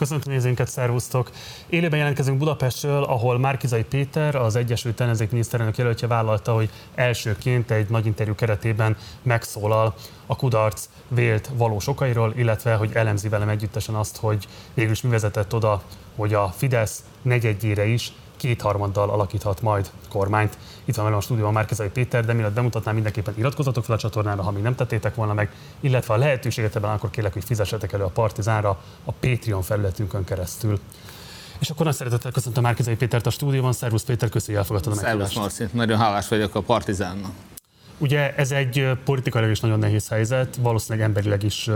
Köszöntöm nézőinket, szervusztok! Élőben jelentkezünk Budapestről, ahol Márkizai Péter, az Egyesült Ellenzék miniszterelnök jelöltje vállalta, hogy elsőként egy nagy interjú keretében megszólal a kudarc vélt valós okairól, illetve hogy elemzi velem együttesen azt, hogy végül mi vezetett oda, hogy a Fidesz negyedjére is kétharmaddal alakíthat majd kormányt. Itt van velem a stúdióban Márkezai Péter, de mielőtt bemutatnám, mindenképpen iratkozzatok fel a csatornára, ha még nem tettétek volna meg, illetve a lehetőséget ebben akkor kérlek, hogy fizessetek elő a Partizánra a Patreon felületünkön keresztül. És akkor nagy szeretettel köszöntöm Márkezai Pétert a stúdióban. Szervusz Péter, köszönjük, hogy elfogadtad a meghívást. Szervusz Marci, nagyon hálás vagyok a Partizánnak. Ugye ez egy politikailag is nagyon nehéz helyzet, valószínűleg emberileg is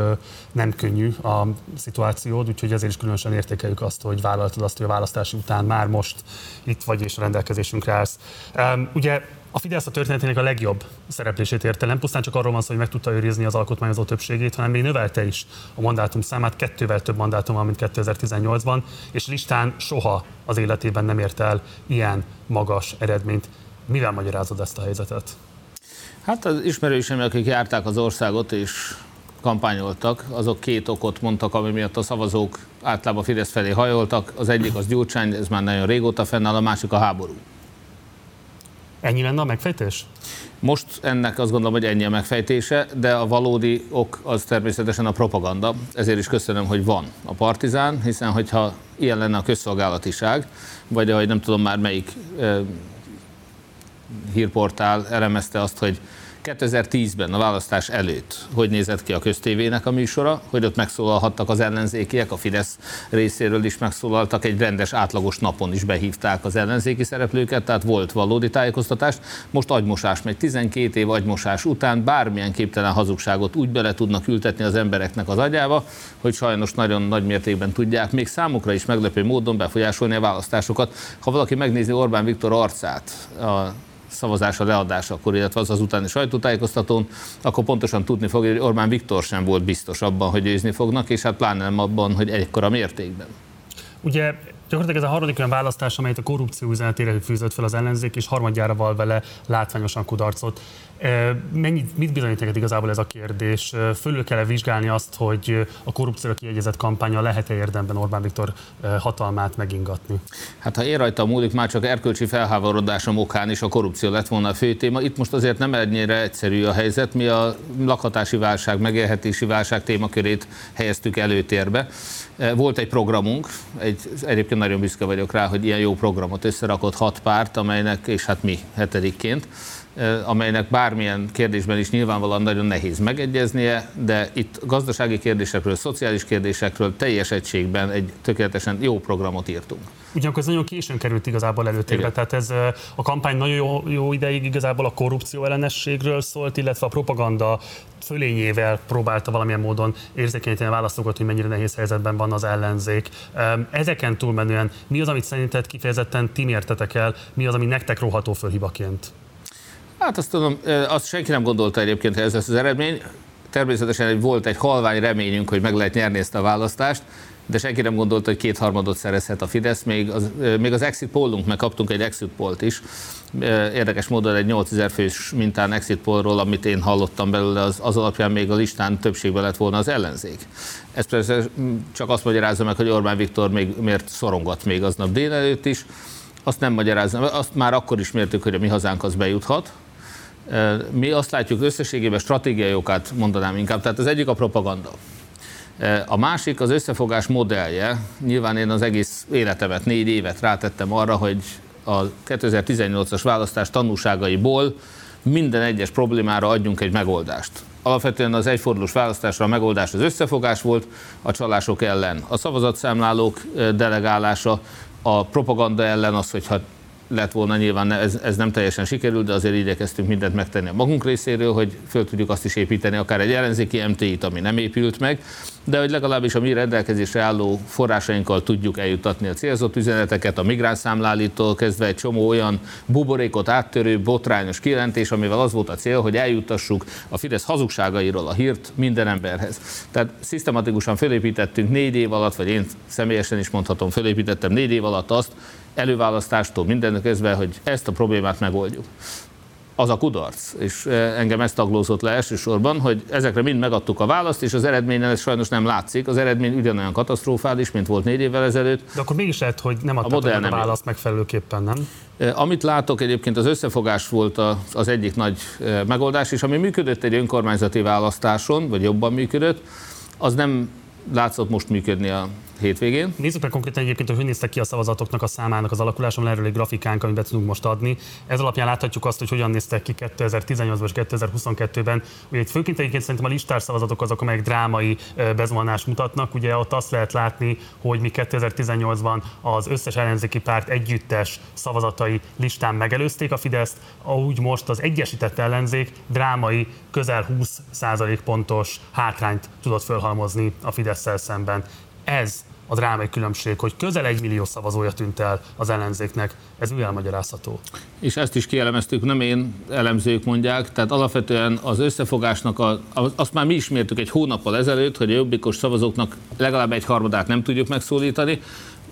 nem könnyű a szituációd, úgyhogy ezért is különösen értékeljük azt, hogy vállaltad azt, hogy a választási után már most itt vagy és a rendelkezésünkre állsz. Ugye a Fidesz a történetének a legjobb szereplését érte, nem pusztán csak arról van szó, hogy meg tudta őrizni az alkotmányozó többségét, hanem még növelte is a mandátum számát, kettővel több mandátum van, mint 2018-ban, és listán soha az életében nem ért el ilyen magas eredményt. Mivel magyarázod ezt a helyzetet? Hát az ismerőseim, akik járták az országot és kampányoltak, azok két okot mondtak, ami miatt a szavazók általában Fidesz felé hajoltak. Az egyik az Gyurcsány, ez már nagyon régóta fennáll, a másik a háború. Ennyi lenne a megfejtés? Most ennek azt gondolom, hogy ennyi a megfejtése, de a valódi ok az természetesen a propaganda. Ezért is köszönöm, hogy van a partizán, hiszen hogyha ilyen lenne a közszolgálatiság, vagy ahogy nem tudom már melyik hírportál elemezte azt, hogy 2010-ben a választás előtt hogy nézett ki a köztévének a műsora, hogy ott megszólalhattak az ellenzékiek, a Fidesz részéről is megszólaltak, egy rendes átlagos napon is behívták az ellenzéki szereplőket, tehát volt valódi tájékoztatás. Most agymosás megy, 12 év agymosás után bármilyen képtelen hazugságot úgy bele tudnak ültetni az embereknek az agyába, hogy sajnos nagyon nagy mértékben tudják még számukra is meglepő módon befolyásolni a választásokat. Ha valaki megnézi Orbán Viktor arcát, a szavazása leadásakor, illetve az az utáni sajtótájékoztatón, akkor pontosan tudni fogja, hogy Orbán Viktor sem volt biztos abban, hogy győzni fognak, és hát pláne nem abban, hogy ekkora mértékben. Ugye Gyakorlatilag ez a harmadik olyan választás, amelyet a korrupció üzenetére fűzött fel az ellenzék, és harmadjára val vele látványosan kudarcot. Mennyit, mit bizonyít neked igazából ez a kérdés? Fölül kell -e vizsgálni azt, hogy a korrupcióra kiegyezett kampánya lehet-e érdemben Orbán Viktor hatalmát megingatni? Hát ha én rajta múlik, már csak erkölcsi felháborodásom okán is a korrupció lett volna a fő téma. Itt most azért nem ennyire egyszerű a helyzet. Mi a lakhatási válság, megélhetési válság témakörét helyeztük előtérbe. Volt egy programunk, egy, egyébként nagyon büszke vagyok rá, hogy ilyen jó programot összerakott hat párt, amelynek, és hát mi hetedikként, amelynek bármilyen kérdésben is nyilvánvalóan nagyon nehéz megegyeznie, de itt gazdasági kérdésekről, szociális kérdésekről teljes egységben egy tökéletesen jó programot írtunk. Ugyanakkor ez nagyon későn került igazából előtérbe, Igen. tehát ez a kampány nagyon jó, jó ideig igazából a korrupció ellenességről szólt, illetve a propaganda fölényével próbálta valamilyen módon érzékenyíteni a választókat, hogy mennyire nehéz helyzetben van az ellenzék. Ezeken túlmenően mi az, amit szerinted kifejezetten ti mértetek el, mi az, ami nektek róható föl hibaként? Hát azt tudom, azt senki nem gondolta egyébként, hogy ez lesz az eredmény. Természetesen volt egy halvány reményünk, hogy meg lehet nyerni ezt a választást, de senki nem gondolta, hogy kétharmadot szerezhet a Fidesz, még az, még az exit pollunk, meg kaptunk egy exit pollt is, érdekes módon egy 8000 fős mintán exit pollról, amit én hallottam belőle, az, az alapján még a listán többségben lett volna az ellenzék. Ez persze csak azt magyarázza meg, hogy Orbán Viktor még miért szorongott még aznap délelőtt is, azt nem magyarázza, azt már akkor is mértük, hogy a mi hazánk az bejuthat, mi azt látjuk összességében stratégiai okát mondanám inkább, tehát az egyik a propaganda. A másik az összefogás modellje. Nyilván én az egész életemet, négy évet rátettem arra, hogy a 2018-as választás tanúságaiból minden egyes problémára adjunk egy megoldást. Alapvetően az egyfordulós választásra a megoldás az összefogás volt a csalások ellen. A szavazatszámlálók delegálása, a propaganda ellen az, hogyha lett volna, nyilván ez, ez nem teljesen sikerült, de azért igyekeztünk mindent megtenni a magunk részéről, hogy föl tudjuk azt is építeni, akár egy ellenzéki MTI-t, ami nem épült meg, de hogy legalábbis a mi rendelkezésre álló forrásainkkal tudjuk eljutatni a célzott üzeneteket, a migránsszámlálítól kezdve egy csomó olyan buborékot áttörő, botrányos kijelentés, amivel az volt a cél, hogy eljutassuk a Fidesz hazugságairól a hírt minden emberhez. Tehát szisztematikusan fölépítettünk négy év alatt, vagy én személyesen is mondhatom, fölépítettem négy év alatt azt, előválasztástól mindennek kezdve, hogy ezt a problémát megoldjuk. az a kudarc. És engem ezt taglózott le elsősorban, hogy ezekre mind megadtuk a választ, és az eredményen ez sajnos nem látszik. Az eredmény ugyanolyan katasztrofális, mint volt négy évvel ezelőtt. De akkor mégis lehet, hogy nem adtak a, a választ megfelelőképpen, nem? Amit látok egyébként az összefogás volt az egyik nagy megoldás, és ami működött egy önkormányzati választáson, vagy jobban működött, az nem látszott most működni a hétvégén. Nézzük meg konkrétan egyébként, hogy néztek ki a szavazatoknak a számának az alakuláson, erről egy grafikánk, amit be tudunk most adni. Ez alapján láthatjuk azt, hogy hogyan néztek ki 2018-ban és 2022-ben. Ugye itt főként egyébként szerintem a listás szavazatok azok, amelyek drámai bezuhanást mutatnak. Ugye ott azt lehet látni, hogy mi 2018-ban az összes ellenzéki párt együttes szavazatai listán megelőzték a Fideszt, úgy most az egyesített ellenzék drámai közel 20% pontos hátrányt tudott fölhalmozni a fidesz szemben. Ez a drámai különbség, hogy közel egy millió szavazója tűnt el az ellenzéknek. Ez úgy elmagyarázható. És ezt is kielemeztük, nem én elemzők mondják, tehát alapvetően az összefogásnak, a, azt már mi ismertük egy hónappal ezelőtt, hogy a jobbikos szavazóknak legalább egy harmadát nem tudjuk megszólítani,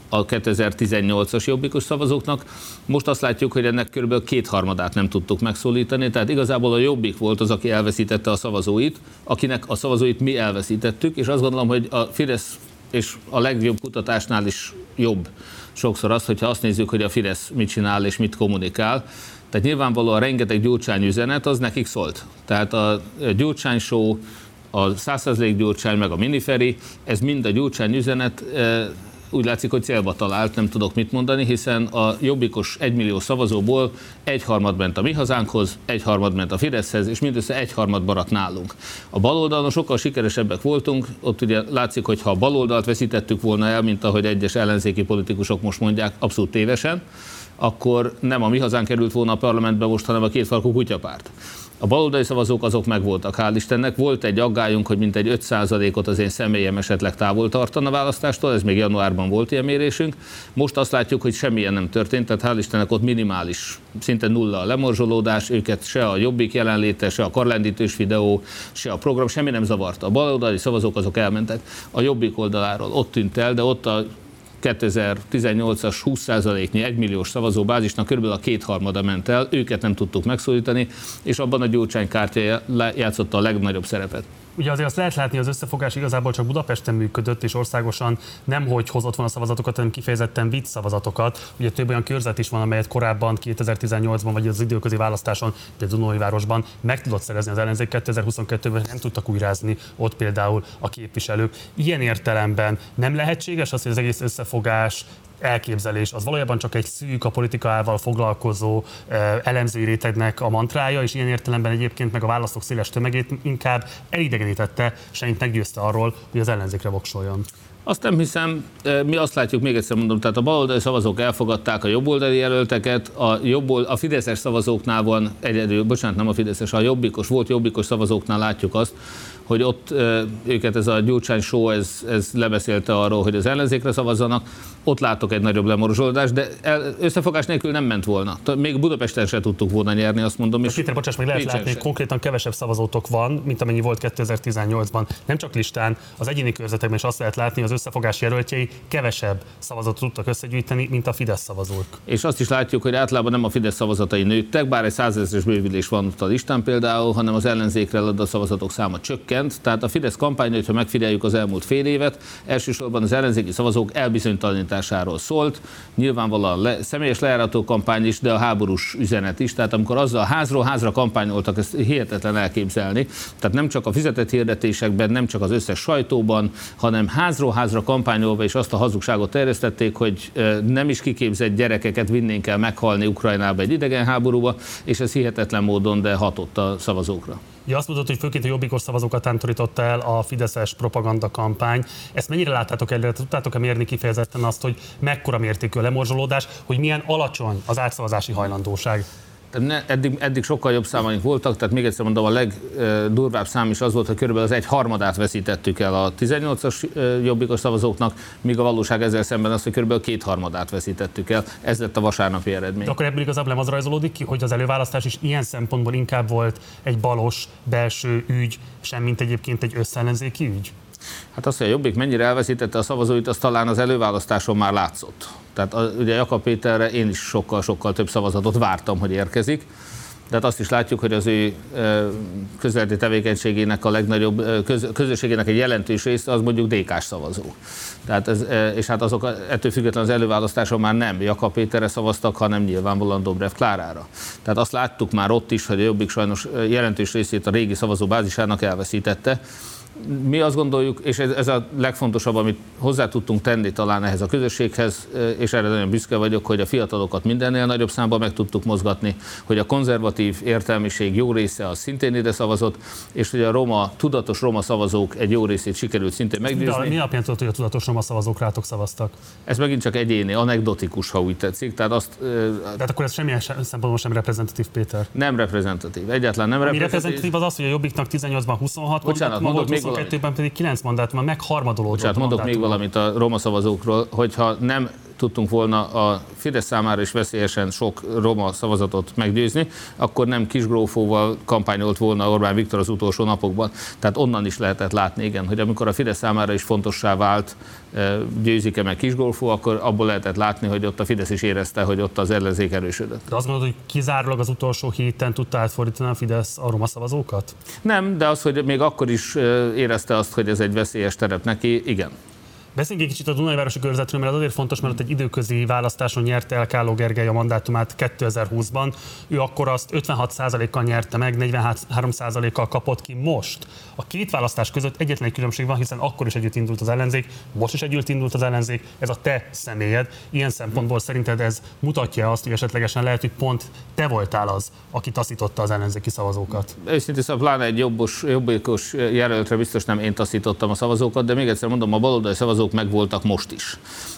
a 2018-as jobbikos szavazóknak. Most azt látjuk, hogy ennek kb. kétharmadát nem tudtuk megszólítani, tehát igazából a jobbik volt az, aki elveszítette a szavazóit, akinek a szavazóit mi elveszítettük, és azt gondolom, hogy a Fidesz és a legjobb kutatásnál is jobb sokszor az, hogyha azt nézzük, hogy a Fidesz mit csinál és mit kommunikál. Tehát nyilvánvalóan rengeteg Gyurcsány üzenet az nekik szólt. Tehát a Gyurcsány show, a 100% Gyurcsány, meg a Miniferi, ez mind a Gyurcsány üzenet eh, úgy látszik, hogy célba talált, nem tudok mit mondani, hiszen a jobbikos egymillió szavazóból egyharmad ment a mi hazánkhoz, egyharmad ment a Fideszhez, és mindössze egyharmad maradt nálunk. A baloldalon sokkal sikeresebbek voltunk, ott ugye látszik, hogy ha a baloldalt veszítettük volna el, mint ahogy egyes ellenzéki politikusok most mondják, abszolút tévesen, akkor nem a mi hazán került volna a parlamentbe most, hanem a kétfarkú kutyapárt. A baloldali szavazók azok megvoltak, hál' Istennek. Volt egy aggályunk, hogy mintegy 5%-ot az én személyem esetleg távol tartana a választástól, ez még januárban volt ilyen mérésünk. Most azt látjuk, hogy semmilyen nem történt, tehát hál' Istennek ott minimális, szinte nulla a lemorzsolódás, őket se a jobbik jelenléte, se a karlendítős videó, se a program, semmi nem zavarta. A baloldali szavazók azok elmentek. A jobbik oldaláról ott tűnt el, de ott a 2018-as 20%-nyi egymilliós szavazóbázisnak körülbelül a kétharmada ment el, őket nem tudtuk megszólítani, és abban a Gyurcsány kártya játszotta a legnagyobb szerepet. Ugye azért azt lehet látni, az összefogás igazából csak Budapesten működött, és országosan nem hogy hozott volna szavazatokat, hanem kifejezetten vitt szavazatokat. Ugye több olyan körzet is van, amelyet korábban 2018-ban vagy az időközi választáson, de Dunói városban meg tudott szerezni az ellenzék 2022-ben, nem tudtak újrázni ott például a képviselők. Ilyen értelemben nem lehetséges az, hogy az egész összefogás elképzelés, az valójában csak egy szűk a politikával foglalkozó elemzői rétegnek a mantrája, és ilyen értelemben egyébként meg a választók széles tömegét inkább elidegenítette, semmit meggyőzte arról, hogy az ellenzékre voksoljon. Azt nem hiszem, mi azt látjuk, még egyszer mondom, tehát a baloldali szavazók elfogadták a jobboldali jelölteket, a, jobbold, a fideszes szavazóknál van egyedül, bocsánat, nem a fideszes, a jobbikos, volt jobbikos szavazóknál látjuk azt, hogy ott őket ez a Gyurcsány show, ez, ez lebeszélte arról, hogy az ellenzékre szavazzanak. Ott látok egy nagyobb lemorzsolódást, de összefogás nélkül nem ment volna. Még Budapesten sem tudtuk volna nyerni, azt mondom. És Péter, bocsáss, meg lehet látni, hogy konkrétan kevesebb szavazótok van, mint amennyi volt 2018-ban. Nem csak listán, az egyéni körzetekben is azt lehet látni, az összefogás jelöltjei kevesebb szavazatot tudtak összegyűjteni, mint a Fidesz szavazók. És azt is látjuk, hogy általában nem a Fidesz szavazatai nőttek, bár egy százezres bővülés van ott a listán például, hanem az ellenzékre a szavazatok száma csökkent csökkent, tehát a Fidesz kampány, hogyha megfigyeljük az elmúlt fél évet, elsősorban az ellenzéki szavazók elbizonytalanításáról szólt, nyilvánvalóan le, személyes lejárató kampány is, de a háborús üzenet is, tehát amikor azzal házról házra kampányoltak, ezt hihetetlen elképzelni, tehát nem csak a fizetett hirdetésekben, nem csak az összes sajtóban, hanem házról házra kampányolva is azt a hazugságot terjesztették, hogy nem is kiképzett gyerekeket vinnénk el meghalni Ukrajnába egy idegen háborúba, és ez hihetetlen módon, de hatott a szavazókra. Ja, azt mondod, hogy főként a jobbikos szavazókat tántorította el a Fideszes propaganda kampány. Ezt mennyire láttátok előre? Tudtátok-e mérni kifejezetten azt, hogy mekkora mértékű a lemorzsolódás, hogy milyen alacsony az átszavazási hajlandóság? Eddig, eddig sokkal jobb számaink voltak, tehát még egyszer mondom, a legdurvább szám is az volt, hogy körülbelül az egy harmadát veszítettük el a 18-as jobbikos szavazóknak, míg a valóság ezzel szemben az, hogy körülbelül két harmadát veszítettük el. Ez lett a vasárnapi eredmény. De akkor ebből igazából nem az rajzolódik ki, hogy az előválasztás is ilyen szempontból inkább volt egy balos belső ügy, semmint egyébként egy összellenzéki ügy? Hát azt, hogy a Jobbik mennyire elveszítette a szavazóit, az talán az előválasztáson már látszott. Tehát a, ugye Jakab Péterre én is sokkal-sokkal több szavazatot vártam, hogy érkezik. de hát azt is látjuk, hogy az ő közeleti tevékenységének a legnagyobb, közösségének egy jelentős része az mondjuk DK-s szavazó. Tehát ez, és hát azok ettől függetlenül az előválasztáson már nem Jakab Péterre szavaztak, hanem nyilvánvalóan Dobrev Klárára. Tehát azt láttuk már ott is, hogy a Jobbik sajnos jelentős részét a régi szavazóbázisának elveszítette, mi azt gondoljuk, és ez, ez a legfontosabb, amit hozzá tudtunk tenni talán ehhez a közösséghez, és erre nagyon büszke vagyok, hogy a fiatalokat mindennél nagyobb számban meg tudtuk mozgatni, hogy a konzervatív értelmiség jó része az szintén ide szavazott, és hogy a roma, tudatos roma szavazók egy jó részét sikerült szintén meggyőzni. De mi alapján tudod, hogy a tudatos roma szavazók rátok szavaztak? Ez megint csak egyéni, anekdotikus, ha úgy tetszik. Tehát azt, De hát akkor ez semmilyen szempontból sem reprezentatív, Péter. Nem reprezentatív, egyáltalán nem reprezentatív. Mi reprezentatív az az, hogy a Jobbiknak 18-ban 26 Bocsánat, mondok még 22-ben pedig 9 mandátum, megharmadolódott. Bocsánat, mondok még valamit a roma szavazókról, hogyha nem tudtunk volna a Fidesz számára is veszélyesen sok roma szavazatot meggyőzni, akkor nem Kisgrófóval kampányolt volna Orbán Viktor az utolsó napokban. Tehát onnan is lehetett látni, igen, hogy amikor a Fidesz számára is fontossá vált, e, győzik-e meg Kisgrófó, akkor abból lehetett látni, hogy ott a Fidesz is érezte, hogy ott az ellenzék erősödött. De azt mondod, hogy kizárólag az utolsó héten tudta átfordítani a Fidesz a roma szavazókat? Nem, de az, hogy még akkor is e, érezte azt, hogy ez egy veszélyes terep neki, igen. Beszéljünk egy kicsit a Dunajvárosi körzetről, mert az azért fontos, mert ott egy időközi választáson nyerte el Káló Gergely a mandátumát 2020-ban. Ő akkor azt 56%-kal nyerte meg, 43%-kal kapott ki most. A két választás között egyetlen egy különbség van, hiszen akkor is együtt indult az ellenzék, most is együtt indult az ellenzék, ez a te személyed. Ilyen szempontból szerinted ez mutatja azt, hogy esetlegesen lehet, hogy pont te voltál az, aki taszította az ellenzéki szavazókat. Őszintén szóval pláne egy jobbos, jobbikos jelöltre biztos nem én taszítottam a szavazókat, de még egyszer mondom, a baloldali szavazók azok megvoltak most is.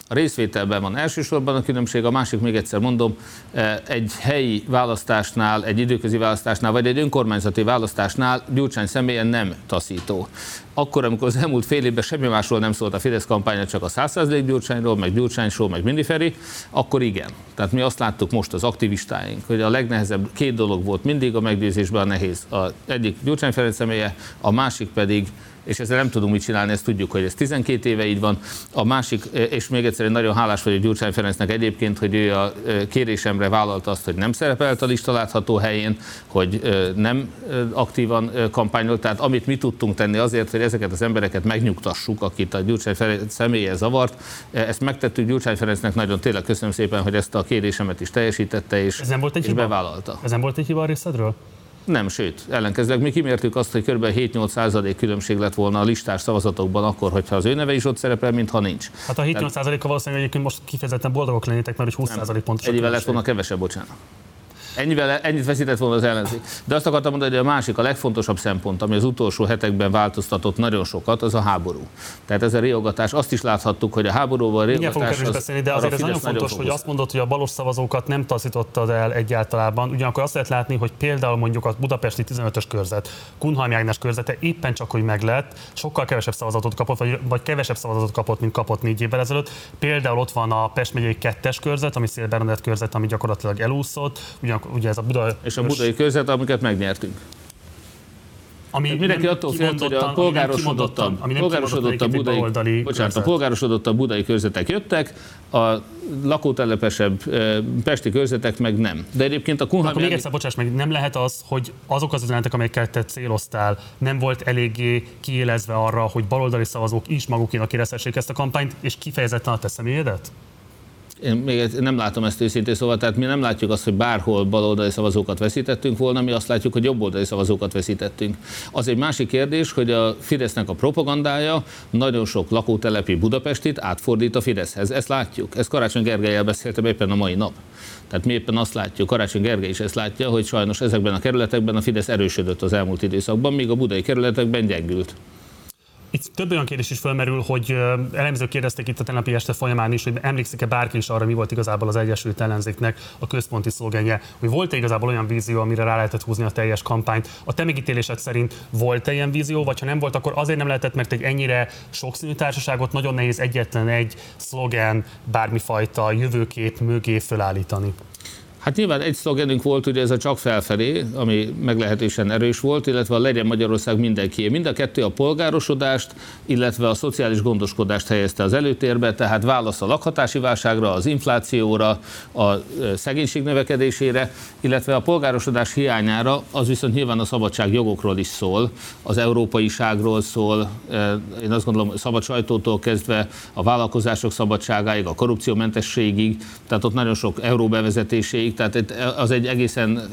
A részvételben van elsősorban a különbség, a másik még egyszer mondom, eh, egy helyi választásnál, egy időközi választásnál, vagy egy önkormányzati választásnál Gyurcsány személyen nem taszító. Akkor, amikor az elmúlt fél évben semmi másról nem szólt a Fidesz kampánya, csak a 100% Gyurcsányról, meg Gyurcsányról, meg Mindiferi, akkor igen. Tehát mi azt láttuk most az aktivistáink, hogy a legnehezebb két dolog volt mindig a meggyőzésben a nehéz. A egyik Gyurcsány Ferenc személye, a másik pedig és ezzel nem tudunk mit csinálni, ezt tudjuk, hogy ez 12 éve így van. A másik, és még egyszer nagyon hálás vagyok Gyurcsány Ferencnek egyébként, hogy ő a kérésemre vállalta azt, hogy nem szerepelt a lista látható helyén, hogy nem aktívan kampányolt. Tehát amit mi tudtunk tenni azért, hogy ezeket az embereket megnyugtassuk, akit a Gyurcsány Ferenc személye zavart, ezt megtettük Gyurcsány Ferencnek nagyon tényleg köszönöm szépen, hogy ezt a kérésemet is teljesítette és, ez nem volt egy és hiba? bevállalta. Ez nem volt egy hiba a részedről? Nem, sőt, ellenkezőleg mi kimértük azt, hogy kb. 7-8 százalék különbség lett volna a listás szavazatokban akkor, hogyha az ő neve is ott szerepel, mint ha nincs. Hát a 7-8 százaléka valószínűleg egyébként most kifejezetten boldogok lennétek, mert 20 százalék pontos. Egyével lett volna kevesebb, bocsánat. Ennyivel, ennyit veszített volna az ellenzék. De azt akartam mondani, hogy a másik, a legfontosabb szempont, ami az utolsó hetekben változtatott nagyon sokat, az a háború. Tehát ez a riogatás, azt is láthattuk, hogy a háborúval riogatás... Az, beszélni, de azért ez nagyon fontos, nagyon hogy azt mondod, hogy a balos szavazókat nem taszítottad el egyáltalán. Ugyanakkor azt lehet látni, hogy például mondjuk a budapesti 15-ös körzet, Kunhalmi Ágnes körzete éppen csak, hogy meg lett, sokkal kevesebb szavazatot kapott, vagy, vagy kevesebb szavazatot kapott, mint kapott négy évvel ezelőtt. Például ott van a Pest megyei kettes körzet, ami Szél Bernadett körzet, ami gyakorlatilag elúszott. Ugyan, ugye ez a Buda... És a budai között, amiket megnyertünk. Ami Tehát mindenki attól félt, hogy a polgárosodottabb, ami polgárosodottabb budai, oldali bocsánat, a polgárosodottabb budai körzetek jöttek, a lakótelepesebb pesti körzetek meg nem. De egyébként a Kunhalmi... Akkor még egyszer, bocsáss meg, nem lehet az, hogy azok az üzenetek, amelyeket te céloztál, nem volt eléggé kiélezve arra, hogy baloldali szavazók is magukénak érezhessék ezt a kampányt, és kifejezetten a te személyedet? Én még nem látom ezt őszintén, szóval tehát mi nem látjuk azt, hogy bárhol baloldali szavazókat veszítettünk volna, mi azt látjuk, hogy jobboldali szavazókat veszítettünk. Az egy másik kérdés, hogy a Fidesznek a propagandája nagyon sok lakótelepi Budapestit átfordít a Fideszhez. Ezt látjuk. Ezt Karácsony Gergelyel beszéltem éppen a mai nap. Tehát mi éppen azt látjuk, Karácsony Gergely is ezt látja, hogy sajnos ezekben a kerületekben a Fidesz erősödött az elmúlt időszakban, míg a budai kerületekben gyengült. Itt több olyan kérdés is felmerül, hogy elemzők kérdezték itt a tegnapi este folyamán is, hogy emlékszik-e bárki is arra, mi volt igazából az Egyesült Ellenzéknek a központi szlogenje, hogy volt-e igazából olyan vízió, amire rá lehetett húzni a teljes kampányt. A te megítélésed szerint volt-e ilyen vízió, vagy ha nem volt, akkor azért nem lehetett, mert egy ennyire sokszínű társaságot nagyon nehéz egyetlen egy szlogen, bármifajta jövőkép mögé fölállítani. Hát nyilván egy szlogenünk volt, ugye ez a csak felfelé, ami meglehetősen erős volt, illetve a legyen Magyarország mindenki. Mind a kettő a polgárosodást, illetve a szociális gondoskodást helyezte az előtérbe, tehát válasz a lakhatási válságra, az inflációra, a szegénység növekedésére, illetve a polgárosodás hiányára, az viszont nyilván a szabadság jogokról is szól, az európaiságról szól, én azt gondolom, szabad sajtótól kezdve a vállalkozások szabadságáig, a korrupciómentességig, tehát ott nagyon sok euróbevezetéséig, végig, tehát az egy egészen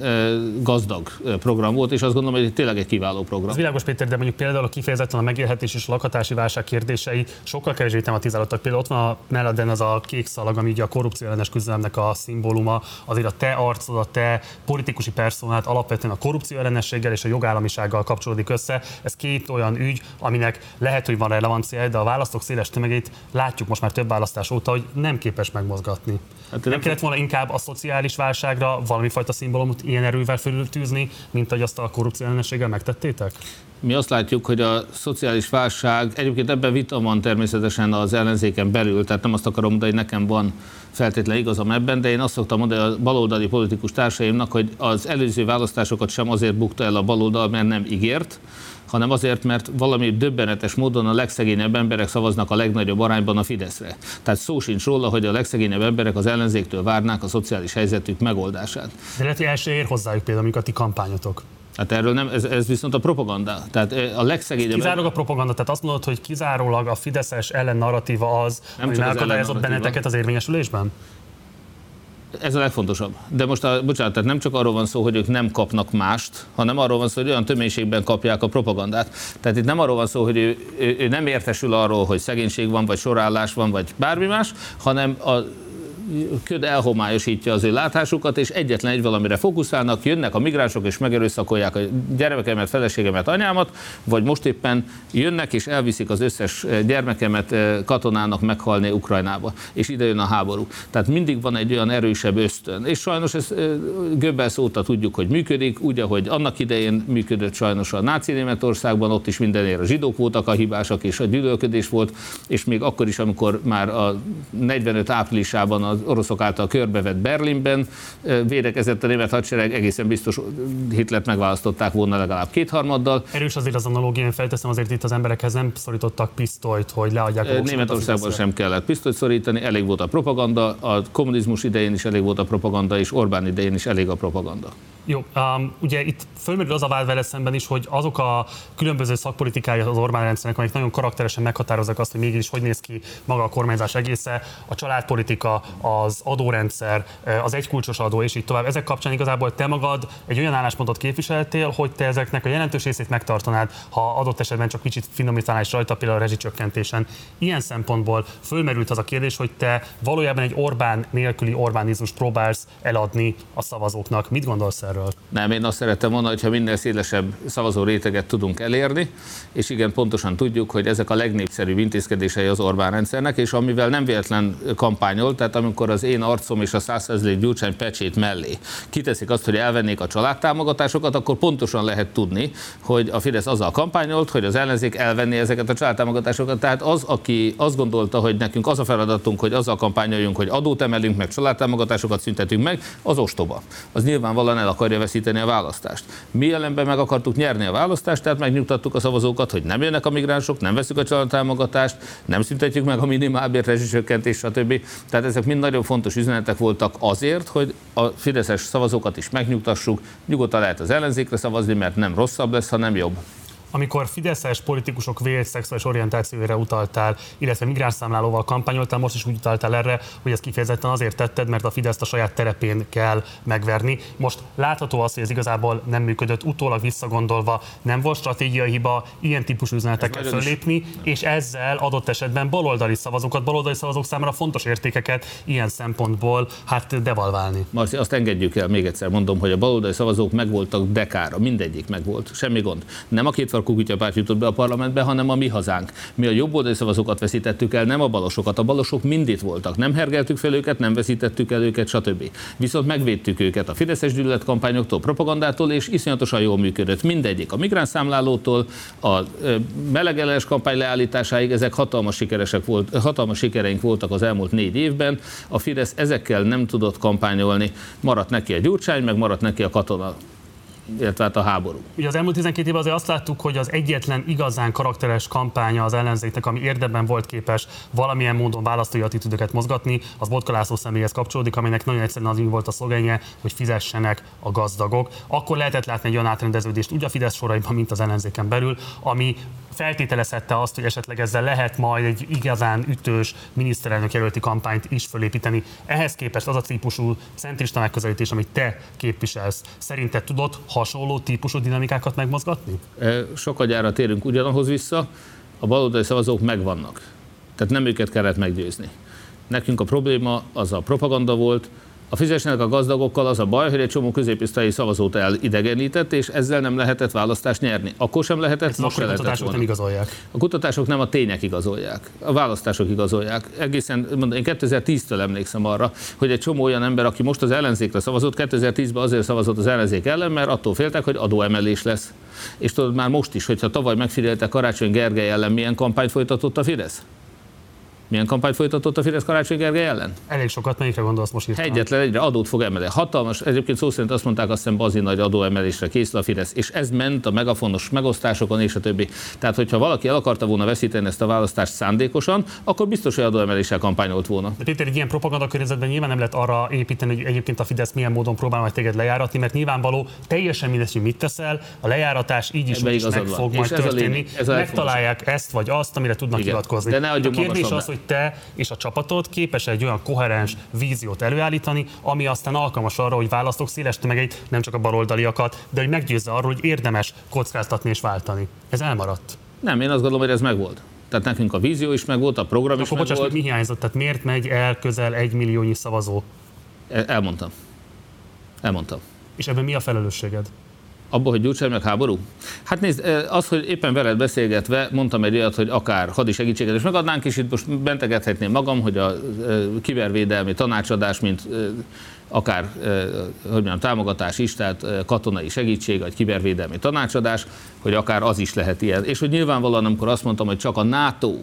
gazdag program volt, és azt gondolom, hogy tényleg egy kiváló program. Ez világos, Péter, de mondjuk például a kifejezetten a megélhetés és lakhatási válság kérdései sokkal kevésbé tematizálódtak. Például ott van a melleden az a kék szalag, ami ugye a korrupció ellenes küzdelemnek a szimbóluma, azért a te arcod, a te politikusi personát alapvetően a korrupció ellenességgel és a jogállamisággal kapcsolódik össze. Ez két olyan ügy, aminek lehet, hogy van relevanciája, de a választók széles tömegét látjuk most már több választás óta, hogy nem képes megmozgatni. Hát nem, nem kellett volna inkább a szociális válságra valami fajta szimbólumot ilyen erővel fölültűzni, mint hogy azt a korrupció ellenességgel megtettétek? Mi azt látjuk, hogy a szociális válság, egyébként ebben vita van természetesen az ellenzéken belül, tehát nem azt akarom mondani, hogy nekem van feltétlenül igazam ebben, de én azt szoktam mondani a baloldali politikus társaimnak, hogy az előző választásokat sem azért bukta el a baloldal, mert nem ígért, hanem azért, mert valami döbbenetes módon a legszegényebb emberek szavaznak a legnagyobb arányban a Fideszre. Tehát szó sincs róla, hogy a legszegényebb emberek az ellenzéktől várnák a szociális helyzetük megoldását. De lehet, hogy el ér hozzájuk például, amikor a ti kampányotok. Hát erről nem, ez, ez viszont a propaganda. Tehát eh, a legszegényebb... Kizárólag a propaganda, tehát azt mondod, hogy kizárólag a Fideszes ellen narratíva az, nem ami megakadályozott benneteket az érvényesülésben? Ez a legfontosabb. De most, a, bocsánat, tehát nem csak arról van szó, hogy ők nem kapnak mást, hanem arról van szó, hogy olyan töménységben kapják a propagandát. Tehát itt nem arról van szó, hogy ő, ő, ő nem értesül arról, hogy szegénység van, vagy sorállás van, vagy bármi más, hanem a köd elhomályosítja az ő látásukat, és egyetlen egy valamire fókuszálnak, jönnek a migránsok és megerőszakolják a gyermekemet, feleségemet, anyámat, vagy most éppen jönnek és elviszik az összes gyermekemet eh, katonának meghalni Ukrajnába, és ide jön a háború. Tehát mindig van egy olyan erősebb ösztön. És sajnos ez eh, Göbbelsz óta tudjuk, hogy működik, úgy, ahogy annak idején működött sajnos a náci Németországban, ott is mindenért a zsidók voltak a hibásak, és a gyűlölködés volt, és még akkor is, amikor már a 45 áprilisában az az oroszok által körbevett Berlinben védekezett a német hadsereg, egészen biztos Hitlert megválasztották volna legalább kétharmaddal. Erős azért az analógia, én felteszem, azért itt az emberekhez nem szorítottak pisztolyt, hogy leadják a Németországban sem kellett pisztolyt szorítani, elég volt a propaganda, a kommunizmus idején is elég volt a propaganda, és Orbán idején is elég a propaganda. Jó, um, ugye itt fölmerül az a vád vele szemben is, hogy azok a különböző szakpolitikája az Orbán rendszernek, amik nagyon karakteresen meghatározzák azt, hogy mégis hogy néz ki maga a kormányzás egésze, a családpolitika, az adórendszer, az egykulcsos adó, és így tovább. Ezek kapcsán igazából te magad egy olyan álláspontot képviseltél, hogy te ezeknek a jelentős részét megtartanád, ha adott esetben csak kicsit finomítanál rajta, például a rezsicsökkentésen. Ilyen szempontból fölmerült az a kérdés, hogy te valójában egy Orbán nélküli Orbánizmus próbálsz eladni a szavazóknak. Mit gondolsz erről? Erről? Nem, én azt szerettem volna, hogyha minél szélesebb szavazó réteget tudunk elérni, és igen, pontosan tudjuk, hogy ezek a legnépszerűbb intézkedései az Orbán rendszernek, és amivel nem véletlen kampányol, tehát amikor az én arcom és a 100 Gyurcsány pecsét mellé kiteszik azt, hogy elvennék a családtámogatásokat, akkor pontosan lehet tudni, hogy a Fidesz azzal kampányolt, hogy az ellenzék elvenné ezeket a családtámogatásokat. Tehát az, aki azt gondolta, hogy nekünk az a feladatunk, hogy azzal kampányoljunk, hogy adót emelünk, meg családtámogatásokat szüntetünk meg, az ostoba. Az nyilvánvalóan el akar akarja veszíteni a választást. Mi ellenben meg akartuk nyerni a választást, tehát megnyugtattuk a szavazókat, hogy nem jönnek a migránsok, nem veszük a családtámogatást, nem szüntetjük meg a minimálbért, rezsicsökkentést, stb. Tehát ezek mind nagyon fontos üzenetek voltak azért, hogy a fideszes szavazókat is megnyugtassuk, nyugodtan lehet az ellenzékre szavazni, mert nem rosszabb lesz, hanem jobb amikor fideszes politikusok vélt szexuális orientációra utaltál, illetve migránsszámlálóval kampányoltál, most is úgy utaltál erre, hogy ezt kifejezetten azért tetted, mert a Fideszt a saját terepén kell megverni. Most látható az, hogy ez igazából nem működött, utólag visszagondolva nem volt stratégiai hiba ilyen típusú üzenetekkel fölépni, és ezzel adott esetben baloldali szavazókat, baloldali szavazók számára fontos értékeket ilyen szempontból hát devalválni. Marci, azt engedjük el, még egyszer mondom, hogy a baloldali szavazók megvoltak dekára, mindegyik megvolt, semmi gond. Nem a két kukutyapárt jutott be a parlamentbe, hanem a mi hazánk. Mi a jobboldali szavazókat veszítettük el, nem a balosokat. A balosok mind itt voltak. Nem hergeltük fel őket, nem veszítettük el őket, stb. Viszont megvédtük őket a Fideszes gyűlöletkampányoktól, propagandától, és iszonyatosan jól működött. Mindegyik. A migráns számlálótól a melegeles kampány leállításáig ezek hatalmas, sikeresek volt, hatalmas sikereink voltak az elmúlt négy évben. A Fidesz ezekkel nem tudott kampányolni. Maradt neki a gyurcsány, meg maradt neki a katona illetve hát a háború. Ugye az elmúlt 12 évben azért azt láttuk, hogy az egyetlen igazán karakteres kampánya az ellenzéknek, ami érdemben volt képes valamilyen módon választói attitűdöket mozgatni, az Botka László személyhez kapcsolódik, aminek nagyon egyszerűen az volt a szlogenje, hogy fizessenek a gazdagok. Akkor lehetett látni egy olyan átrendeződést úgy a Fidesz soraiban, mint az ellenzéken belül, ami feltételezhette azt, hogy esetleg ezzel lehet majd egy igazán ütős miniszterelnök jelölti kampányt is fölépíteni. Ehhez képest az a típusú centrista megközelítés, amit te képviselsz, szerinted tudod hasonló típusú dinamikákat megmozgatni? Sokat gyára térünk ugyanahoz vissza, a baloldali szavazók megvannak. Tehát nem őket kellett meggyőzni. Nekünk a probléma az a propaganda volt, a fizessenek a gazdagokkal az a baj, hogy egy csomó középisztai szavazót elidegenített, és ezzel nem lehetett választást nyerni. Akkor sem lehetett, Ezt most sem lehetett volna. nem igazolják. A kutatások nem a tények igazolják, a választások igazolják. Egészen, mondom, én 2010-től emlékszem arra, hogy egy csomó olyan ember, aki most az ellenzékre szavazott, 2010-ben azért szavazott az ellenzék ellen, mert attól féltek, hogy adóemelés lesz. És tudod már most is, hogyha tavaly megfigyelte Karácsony Gergely ellen milyen kampányt folytatott a Fidesz? Milyen kampányt folytatott a Fidesz Karácsony Gergely ellen? Elég sokat, melyikre gondolsz most hirtelen? Egyetlen egyre adót fog emelni. Hatalmas, egyébként szó szerint azt mondták, azt hiszem bazi nagy adóemelésre készül a Fidesz, és ez ment a megafonos megosztásokon és a többi. Tehát, hogyha valaki el akarta volna veszíteni ezt a választást szándékosan, akkor biztos, hogy adóemeléssel kampányolt volna. De Péter, egy ilyen propaganda környezetben nyilván nem lehet arra építeni, hogy egyébként a Fidesz milyen módon próbál majd téged lejáratni, mert nyilvánvaló teljesen mindegy, hogy mit teszel, a lejáratás így is, is meg fog majd történni. Ez Megtalálják ezt vagy azt, amire tudnak Igen. hivatkozni. De ne a kérdés az, hogy te és a csapatot képes egy olyan koherens víziót előállítani, ami aztán alkalmas arra, hogy választók széles tömegeit, nem csak a baloldaliakat, de hogy meggyőzze arról, hogy érdemes kockáztatni és váltani. Ez elmaradt. Nem, én azt gondolom, hogy ez megvolt. Tehát nekünk a vízió is megvolt, a program Akkor is megvolt. Bocsáss, mi hiányzott? Tehát miért megy el közel egy milliónyi szavazó? Elmondtam. Elmondtam. És ebben mi a felelősséged? Abban, hogy gyurcsány háború? Hát nézd, az, hogy éppen veled beszélgetve mondtam egy olyat, hogy akár hadi segítséget is megadnánk, és itt most bentegethetném magam, hogy a kibervédelmi tanácsadás, mint akár hogy mondjam, támogatás is, tehát katonai segítség, vagy kibervédelmi tanácsadás, hogy akár az is lehet ilyen. És hogy nyilvánvalóan, amikor azt mondtam, hogy csak a NATO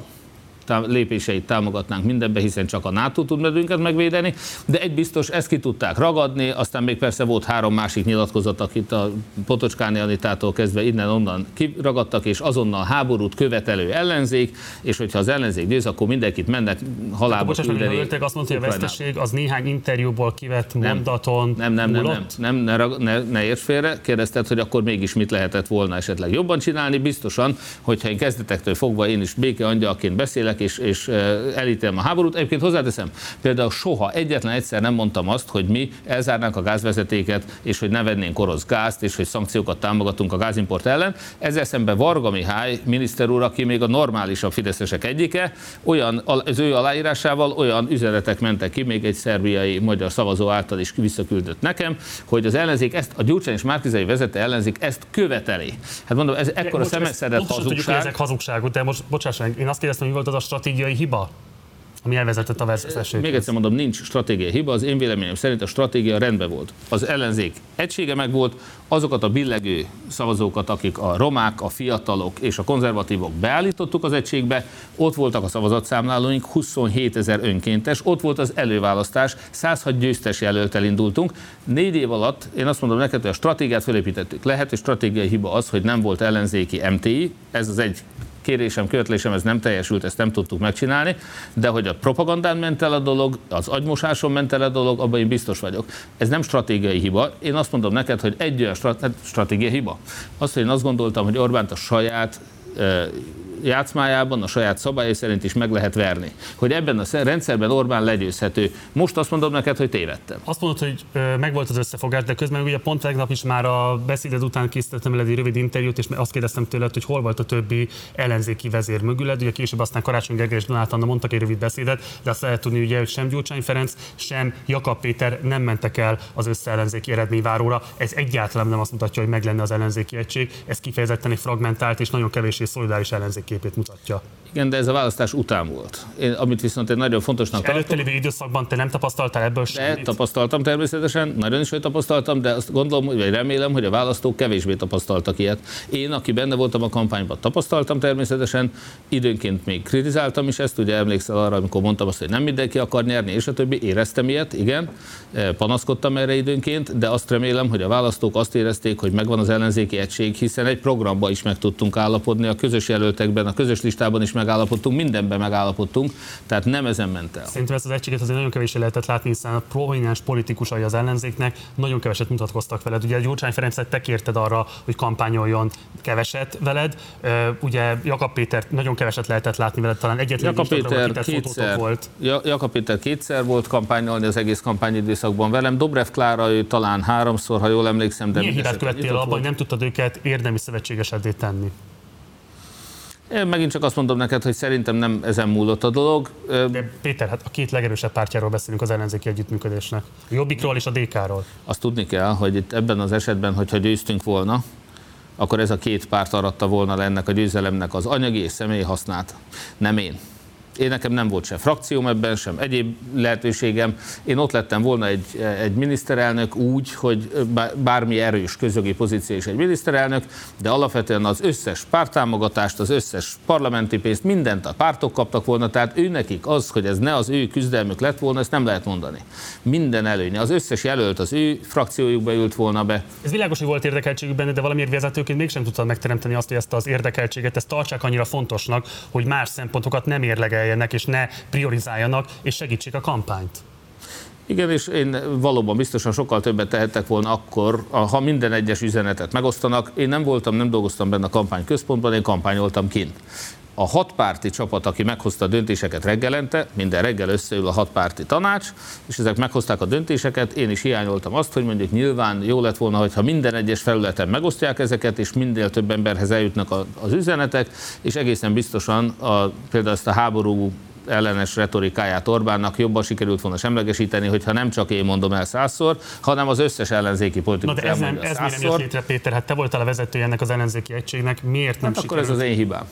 lépéseit támogatnánk mindenbe, hiszen csak a NATO tud medünket megvédeni, de egy biztos, ezt ki tudták ragadni, aztán még persze volt három másik nyilatkozat, akit a Potocskáni Anitától kezdve innen-onnan kiragadtak, és azonnal háborút követelő ellenzék, és hogyha az ellenzék győz, akkor mindenkit mennek halálba Bocsánat, küldeni. Bocsánat, azt mondta, hogy a veszteség az néhány interjúból kivett nem, mondaton Nem, nem, nem, nem, nem, ne, ne, ne, ne érts félre, kérdezted, hogy akkor mégis mit lehetett volna esetleg jobban csinálni, biztosan, hogyha én kezdetektől fogva én is béke angyalként beszélek, beszélek, és, és elítélem a háborút. Egyébként hozzáteszem, például soha egyetlen egyszer nem mondtam azt, hogy mi elzárnánk a gázvezetéket, és hogy ne vennénk orosz gázt, és hogy szankciókat támogatunk a gázimport ellen. Ezzel szemben Varga Mihály, miniszter úr, aki még a normálisabb fideszesek egyike, olyan, az ő aláírásával olyan üzenetek mentek ki, még egy szerbiai magyar szavazó által is visszaküldött nekem, hogy az ellenzék ezt, a Gyurcsány és Márkizai vezette ellenzék ezt követeli. Hát mondom, ez ekkora szemeszedett hazugság. Tudjuk, ezek hazugságok, de most bocsáss meg, én azt kérdeztem, hogy volt az a stratégiai hiba? ami elvezetett a vezetéshez. Még egyszer mondom, nincs stratégiai hiba, az én véleményem szerint a stratégia rendben volt. Az ellenzék egysége meg volt, azokat a billegő szavazókat, akik a romák, a fiatalok és a konzervatívok beállítottuk az egységbe, ott voltak a szavazatszámlálóink, 27 ezer önkéntes, ott volt az előválasztás, 106 győztes jelöltel indultunk. Négy év alatt, én azt mondom neked, hogy a stratégiát felépítettük. Lehet, hogy stratégiai hiba az, hogy nem volt ellenzéki MTI, ez az egy kérésem, követlésem, ez nem teljesült, ezt nem tudtuk megcsinálni, de hogy a propagandán ment el a dolog, az agymosáson ment el a dolog, abban én biztos vagyok. Ez nem stratégiai hiba. Én azt mondom neked, hogy egy olyan strat- hát stratégiai hiba. Az, hogy én azt gondoltam, hogy Orbánt a saját játszmájában, a saját szabályai szerint is meg lehet verni. Hogy ebben a rendszerben Orbán legyőzhető. Most azt mondom neked, hogy tévedtem. Azt mondod, hogy megvolt az összefogás, de közben ugye pont tegnap is már a beszéded után készítettem el egy rövid interjút, és azt kérdeztem tőled, hogy hol volt a többi ellenzéki vezér mögüled. Ugye később aztán Karácsony Gergely és Donát Anna mondtak egy rövid beszédet, de azt lehet tudni, ugye, hogy sem Gyurcsány Ferenc, sem Jakab Péter nem mentek el az összeellenzéki eredményváróra. Ez egyáltalán nem azt mutatja, hogy meg lenne az ellenzéki egység. Ez kifejezetten egy fragmentált és nagyon kevés és гэдээ бид нь олжоо. Igen, de ez a választás után volt. Én, amit viszont egy nagyon fontosnak tartom. Előtte időszakban te nem tapasztaltál ebből semmit? De tapasztaltam természetesen, nagyon is, hogy tapasztaltam, de azt gondolom, vagy remélem, hogy a választók kevésbé tapasztaltak ilyet. Én, aki benne voltam a kampányban, tapasztaltam természetesen, időnként még kritizáltam is ezt, ugye emlékszel arra, amikor mondtam azt, hogy nem mindenki akar nyerni, és a többi, éreztem ilyet, igen, e, panaszkodtam erre időnként, de azt remélem, hogy a választók azt érezték, hogy megvan az ellenzéki egység, hiszen egy programba is meg tudtunk állapodni, a közös jelöltekben, a közös listában is megállapodtunk, mindenben megállapodtunk, tehát nem ezen ment el. Szerintem ezt az egységet azért nagyon kevés lehetett látni, hiszen a prominens politikusai az ellenzéknek nagyon keveset mutatkoztak veled. Ugye Gyurcsány Ferencet te kérted arra, hogy kampányoljon keveset veled. Ugye Jakab Péter nagyon keveset lehetett látni veled, talán egyetlen Jakab Péter kétszer, volt. Jakab Péter kétszer volt kampányolni az egész kampányidőszakban velem. Dobrev Klára ő talán háromszor, ha jól emlékszem. De Milyen hibát követtél abban, hogy nem tudtad őket érdemi szövetségesedé tenni? Én megint csak azt mondom neked, hogy szerintem nem ezen múlott a dolog. De Péter, hát a két legerősebb pártjáról beszélünk az ellenzéki együttműködésnek. A Jobbikról és a DK-ról. Azt tudni kell, hogy itt ebben az esetben, hogyha győztünk volna, akkor ez a két párt aratta volna ennek a győzelemnek az anyagi és személyi hasznát. Nem én. Én nekem nem volt se frakcióm ebben, sem egyéb lehetőségem. Én ott lettem volna egy, egy miniszterelnök úgy, hogy bármi erős közögi pozíció is egy miniszterelnök, de alapvetően az összes pártámogatást, az összes parlamenti pénzt, mindent a pártok kaptak volna, tehát ő nekik az, hogy ez ne az ő küzdelmük lett volna, ezt nem lehet mondani. Minden előnye. Az összes jelölt az ő frakciójukba ült volna be. Ez világos, hogy volt érdekeltségük benne, de valamiért vezetőként mégsem tudtad megteremteni azt, hogy ezt az érdekeltséget, ezt tartsák annyira fontosnak, hogy más szempontokat nem érlegel figyeljenek, és ne priorizáljanak, és segítsék a kampányt. Igen, és én valóban biztosan sokkal többet tehettek volna akkor, ha minden egyes üzenetet megosztanak. Én nem voltam, nem dolgoztam benne a kampány központban, én kampányoltam kint a hatpárti csapat, aki meghozta a döntéseket reggelente, minden reggel összeül a hatpárti tanács, és ezek meghozták a döntéseket. Én is hiányoltam azt, hogy mondjuk nyilván jó lett volna, hogyha minden egyes felületen megosztják ezeket, és minél több emberhez eljutnak az üzenetek, és egészen biztosan a, például ezt a háború ellenes retorikáját Orbánnak jobban sikerült volna semlegesíteni, hogyha nem csak én mondom el százszor, hanem az összes ellenzéki politikus Na de ez, nem, ez miért nem jött létre, Péter? Hát te voltál a vezetője ennek az ellenzéki egységnek, miért nem hát sikerült? akkor ez az én hibám.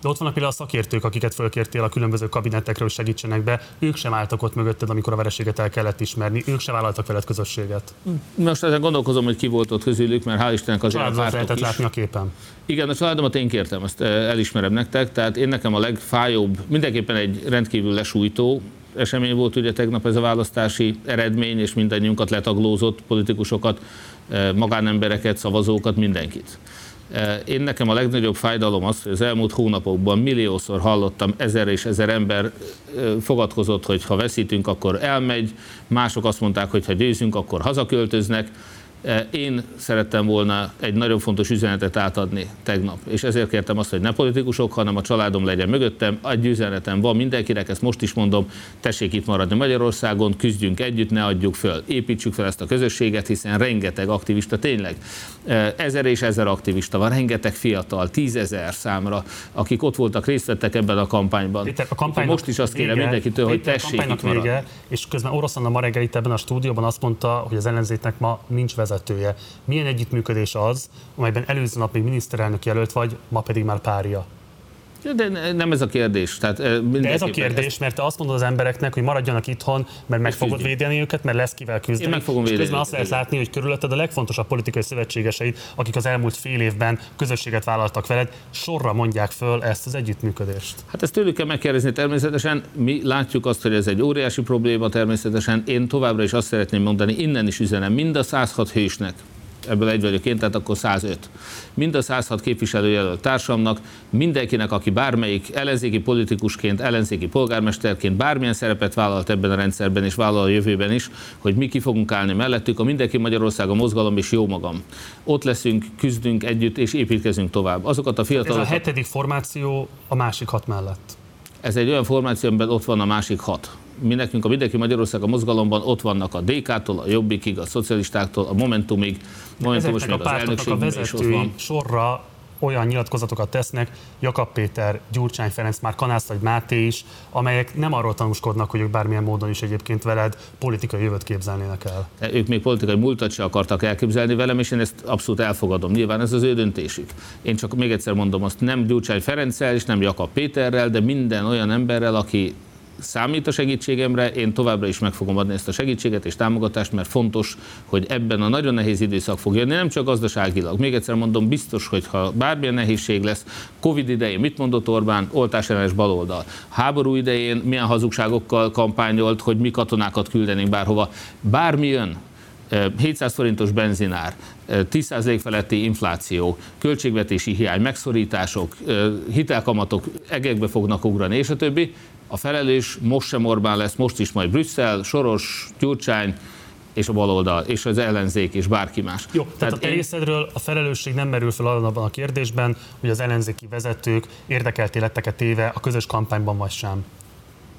De ott vannak például a szakértők, akiket fölkértél a különböző kabinetekre, hogy segítsenek be. Ők sem álltak ott mögötted, amikor a vereséget el kellett ismerni. Ők sem vállaltak veled közösséget. Most ezen gondolkozom, hogy ki volt ott közülük, mert hál' Istennek az Családot lehetett látni a képen. Igen, a családomat én kértem, ezt eh, elismerem nektek. Tehát én nekem a legfájóbb, mindenképpen egy rendkívül lesújtó esemény volt ugye tegnap ez a választási eredmény, és mindannyiunkat letaglózott politikusokat, eh, magánembereket, szavazókat, mindenkit. Eh, én nekem a legnagyobb fájdalom az, hogy az elmúlt hónapokban milliószor hallottam ezer és ezer ember eh, fogadkozott, hogy ha veszítünk, akkor elmegy, mások azt mondták, hogy ha győzünk, akkor hazaköltöznek. E, én szerettem volna egy nagyon fontos üzenetet átadni tegnap, és ezért kértem azt, hogy ne politikusok, hanem a családom legyen mögöttem. Egy üzenetem van mindenkinek, ezt most is mondom, tessék itt maradni Magyarországon, küzdjünk együtt, ne adjuk föl, építsük fel ezt a közösséget, hiszen rengeteg aktivista, tényleg e, ezer és ezer aktivista van, rengeteg fiatal, tízezer számra, akik ott voltak, részt vettek ebben a kampányban. Péter, a kampánynak most is azt kérem vége, mindenkitől, hogy tessék itt maradni. Vége, és közben Orosz Anna ma reggel itt ebben a stúdióban azt mondta, hogy az ellenzéknek ma nincs vezető vezetője. Milyen együttműködés az, amelyben előző nap még miniszterelnök jelölt vagy, ma pedig már párja? De nem ez a kérdés. Tehát De ez a kérdés, ezt... mert te azt mondod az embereknek, hogy maradjanak itthon, mert meg fogod védeni őket, mert lesz kivel küzdeni. Én meg fogom védeni. közben azt lehet látni, hogy körülötted a legfontosabb politikai szövetségeseid, akik az elmúlt fél évben közösséget vállaltak veled, sorra mondják föl ezt az együttműködést. Hát ezt tőlük kell megkérdezni természetesen. Mi látjuk azt, hogy ez egy óriási probléma természetesen. Én továbbra is azt szeretném mondani, innen is üzenem mind a 106 hősnek, ebből egy vagyok én, tehát akkor 105. Mind a 106 képviselőjelölt társamnak, mindenkinek, aki bármelyik ellenzéki politikusként, ellenzéki polgármesterként bármilyen szerepet vállalt ebben a rendszerben és vállal a jövőben is, hogy mi ki fogunk állni mellettük, a Mindenki Magyarország a mozgalom és jó magam. Ott leszünk, küzdünk együtt és építkezünk tovább. Azokat a fiatalokat... Ez a hetedik formáció a másik hat mellett. Ez egy olyan formáció, amiben ott van a másik hat mi nekünk a Mindenki Magyarország a mozgalomban ott vannak a DK-tól, a Jobbikig, a szocialistáktól, a Momentumig, Momentumos még az elnökség is ott van. sorra olyan nyilatkozatokat tesznek, Jakab Péter, Gyurcsány Ferenc, már Kanász vagy Máté is, amelyek nem arról tanúskodnak, hogy ők bármilyen módon is egyébként veled politikai jövőt képzelnének el. De ők még politikai múltat se akartak elképzelni velem, és én ezt abszolút elfogadom. Nyilván ez az ő döntésük. Én csak még egyszer mondom azt, nem Gyurcsány Ferenccel és nem Jakab Péterrel, de minden olyan emberrel, aki számít a segítségemre, én továbbra is meg fogom adni ezt a segítséget és támogatást, mert fontos, hogy ebben a nagyon nehéz időszak fog jönni, nem csak gazdaságilag. Még egyszer mondom, biztos, hogy ha bármilyen nehézség lesz, Covid idején mit mondott Orbán, oltásellenes baloldal. Háború idején milyen hazugságokkal kampányolt, hogy mi katonákat küldenénk bárhova. Bármi jön, 700 forintos benzinár, 10% feletti infláció, költségvetési hiány, megszorítások, hitelkamatok egekbe fognak ugrani, és a többi. A felelős most sem Orbán lesz, most is majd Brüsszel, Soros, Gyurcsány, és a baloldal, és az ellenzék, és bárki más. Jó, tehát, tehát a te én... részedről a felelősség nem merül fel abban a kérdésben, hogy az ellenzéki vezetők érdekelté lettek-e téve a közös kampányban vagy sem.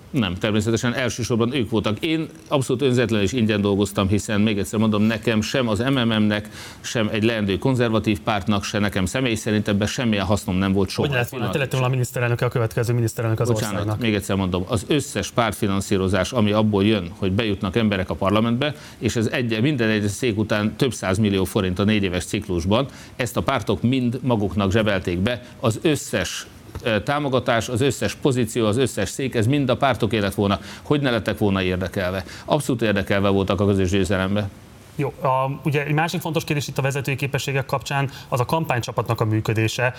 Nem, természetesen elsősorban ők voltak. Én abszolút önzetlen és ingyen dolgoztam, hiszen még egyszer mondom, nekem sem az MMM-nek, sem egy leendő konzervatív pártnak, se nekem személy szerint ebben semmilyen hasznom nem volt soha. Hogy lehet volna, te lettél a miniszterelnök, a következő miniszterelnök az Bocsánat, országnak. még egyszer mondom, az összes pártfinanszírozás, ami abból jön, hogy bejutnak emberek a parlamentbe, és ez egy, minden egy szék után több száz millió forint a négy éves ciklusban, ezt a pártok mind maguknak zsebelték be, az összes támogatás, az összes pozíció, az összes szék, ez mind a pártok élet volna. Hogy ne lettek volna érdekelve? Abszolút érdekelve voltak a közös győzelembe. Jó, a, ugye egy másik fontos kérdés itt a vezetői képességek kapcsán az a kampánycsapatnak a működése.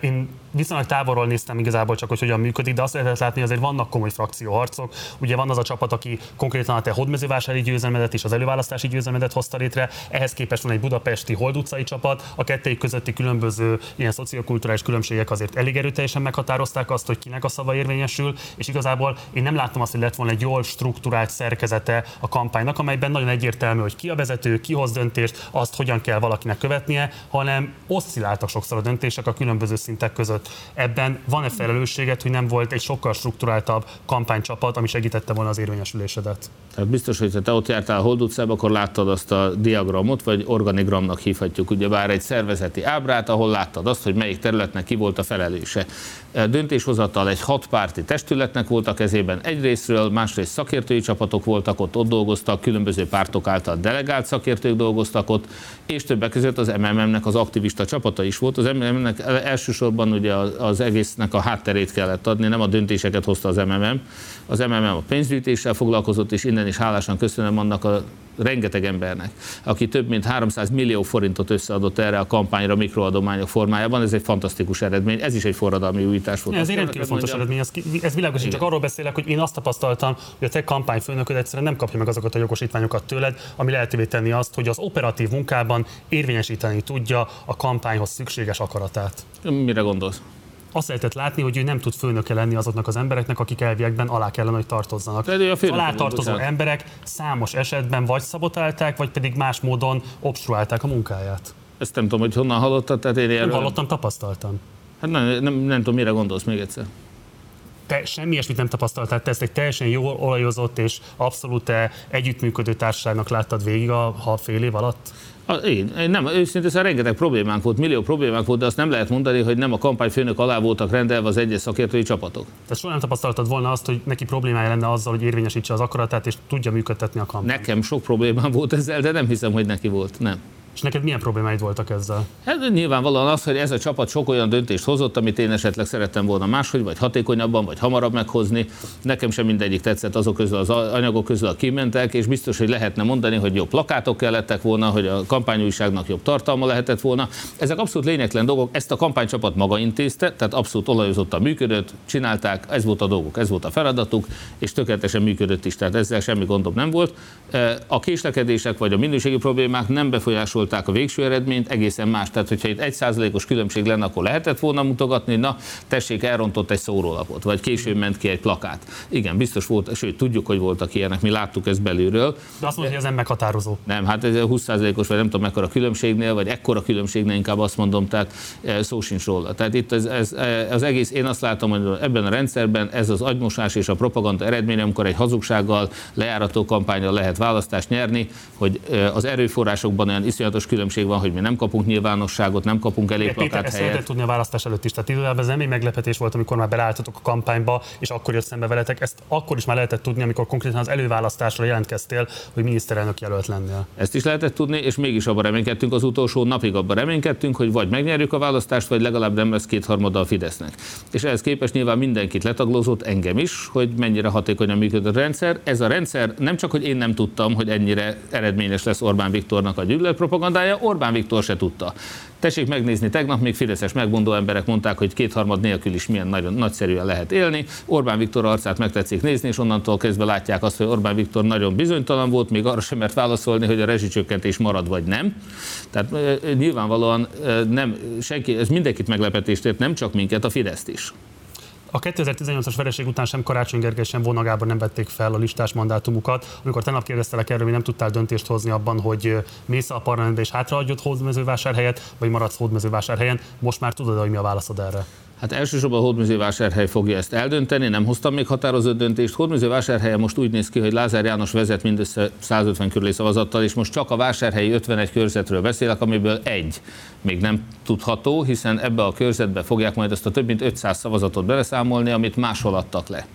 Én viszonylag távolról néztem igazából csak, hogy hogyan működik, de azt lehet látni, hogy azért vannak komoly frakcióharcok. Ugye van az a csapat, aki konkrétan a te hódmezővásári győzelmedet és az előválasztási győzelmedet hozta létre, ehhez képest van egy budapesti Hold utcai csapat, a kettőjük közötti különböző ilyen szociokulturális különbségek azért elég erőteljesen meghatározták azt, hogy kinek a szava érvényesül, és igazából én nem láttam azt, hogy lett volna egy jól struktúrált szerkezete a kampánynak, amelyben nagyon egyértelmű, hogy ki a vezető, vezető, ki hoz döntést, azt hogyan kell valakinek követnie, hanem oszcilláltak sokszor a döntések a különböző szintek között. Ebben van-e felelősséget, hogy nem volt egy sokkal strukturáltabb kampánycsapat, ami segítette volna az érvényesülésedet? Tehát biztos, hogy te ott jártál a Hold utcába, akkor láttad azt a diagramot, vagy organigramnak hívhatjuk, ugyebár egy szervezeti ábrát, ahol láttad azt, hogy melyik területnek ki volt a felelőse. Döntéshozatal egy hatpárti testületnek volt a kezében egyrésztről, másrészt szakértői csapatok voltak ott, ott dolgoztak, különböző pártok által delegált szakértők dolgoztak ott, és többek között az MMM-nek az aktivista csapata is volt. Az MMM-nek elsősorban ugye az egésznek a hátterét kellett adni, nem a döntéseket hozta az MMM. Az MMM a pénzgyűjtéssel foglalkozott, és innen is hálásan köszönöm annak a rengeteg embernek, aki több mint 300 millió forintot összeadott erre a kampányra mikroadományok formájában. Ez egy fantasztikus eredmény, ez is egy forradalmi újítás volt. Ez egy rendkívül fontos eredmény, ez, ez világos, én csak arról beszélek, hogy én azt tapasztaltam, hogy a te kampányfőnököd egyszerűen nem kapja meg azokat a jogosítványokat tőled, ami lehetővé tenni azt, hogy az operatív munkában érvényesíteni tudja a kampányhoz szükséges akaratát. Mire gondolsz? Azt lehetett látni, hogy ő nem tud főnöke lenni azoknak az embereknek, akik elviekben alá kellene, hogy tartozzanak. Az alá tartozó emberek számos esetben vagy szabotálták, vagy pedig más módon obstruálták a munkáját. Ezt nem tudom, hogy honnan hallottad, tehát én erről... Hallottam, tapasztaltam. Hát nem, nem, nem, nem tudom, mire gondolsz még egyszer te semmi ilyesmit nem tapasztaltál, te ezt egy teljesen jól olajozott és abszolút együttműködő társaságnak láttad végig a, a fél év alatt? Én, én nem, őszintén szóval rengeteg problémánk volt, millió problémánk volt, de azt nem lehet mondani, hogy nem a kampányfőnök alá voltak rendelve az egyes szakértői csapatok. Tehát soha nem tapasztaltad volna azt, hogy neki problémája lenne azzal, hogy érvényesítse az akaratát és tudja működtetni a kampányt? Nekem sok problémám volt ezzel, de nem hiszem, hogy neki volt. Nem. És neked milyen problémáid voltak ezzel? Hát nyilvánvalóan az, hogy ez a csapat sok olyan döntést hozott, amit én esetleg szerettem volna máshogy, vagy hatékonyabban, vagy hamarabb meghozni. Nekem sem mindegyik tetszett azok közül az anyagok közül, a kimentek, és biztos, hogy lehetne mondani, hogy jobb plakátok kellettek volna, hogy a kampányújságnak jobb tartalma lehetett volna. Ezek abszolút lényegtelen dolgok. Ezt a kampánycsapat maga intézte, tehát abszolút olajozottan működött, csinálták, ez volt a dolguk, ez volt a feladatuk, és tökéletesen működött is, tehát ezzel semmi gondom nem volt. A késlekedések vagy a minőségi problémák nem befolyásolták befolyásolták a végső eredményt, egészen más. Tehát, hogyha itt egy százalékos különbség lenne, akkor lehetett volna mutogatni, na, tessék, elrontott egy szórólapot, vagy később ment ki egy plakát. Igen, biztos volt, sőt, tudjuk, hogy voltak ilyenek, mi láttuk ezt belülről. De azt mondja, hogy ez nem meghatározó. Nem, hát ez 20 százalékos, vagy nem tudom mekkora különbségnél, vagy ekkora különbségnél inkább azt mondom, tehát e, szó sincs róla. Tehát itt ez, ez, e, az egész, én azt látom, hogy ebben a rendszerben ez az agymosás és a propaganda eredménye, amikor egy hazugsággal, lejárató kampányra lehet választást nyerni, hogy e, az erőforrásokban olyan iszonyatos különbség van, hogy mi nem kapunk nyilvánosságot, nem kapunk elég plakát. Ezt tudni a választás előtt is. Tehát időben ez nem egy meglepetés volt, amikor már belálltatok a kampányba, és akkor jött szembe veletek. Ezt akkor is már lehetett tudni, amikor konkrétan az előválasztásra jelentkeztél, hogy miniszterelnök jelölt lennél. Ezt is lehetett tudni, és mégis abban reménykedtünk az utolsó napig, abban reménykedtünk, hogy vagy megnyerjük a választást, vagy legalább nem lesz kétharmada a Fidesznek. És ehhez képest nyilván mindenkit letaglózott, engem is, hogy mennyire hatékonyan működött a rendszer. Ez a rendszer nem csak, hogy én nem tudtam, hogy ennyire eredményes lesz Orbán Viktornak a gyűlöletpropagandája, Orbán Viktor se tudta. Tessék megnézni, tegnap még fideszes megmondó emberek mondták, hogy kétharmad nélkül is milyen nagyon nagyszerűen lehet élni. Orbán Viktor arcát megtetszik nézni, és onnantól kezdve látják azt, hogy Orbán Viktor nagyon bizonytalan volt, még arra sem mert válaszolni, hogy a rezsicsökkentés marad vagy nem. Tehát nyilvánvalóan nem, senki, ez mindenkit meglepetést ért, nem csak minket, a Fideszt is. A 2018-as vereség után sem Karácsony Gergely, sem vonagában nem vették fel a listás mandátumukat. Amikor tegnap kérdeztelek erről, hogy nem tudtál döntést hozni abban, hogy mész a parlamentbe és hátraadjod Hódmezővásárhelyet, vagy maradsz Hódmezővásárhelyen. Most már tudod, hogy mi a válaszod erre? Hát elsősorban a Hódműzővásárhely fogja ezt eldönteni, nem hoztam még határozott döntést. Hódműzővásárhelye most úgy néz ki, hogy Lázár János vezet mindössze 150 körüli szavazattal, és most csak a vásárhelyi 51 körzetről beszélek, amiből egy még nem tudható, hiszen ebbe a körzetbe fogják majd ezt a több mint 500 szavazatot beleszámolni, amit máshol adtak le.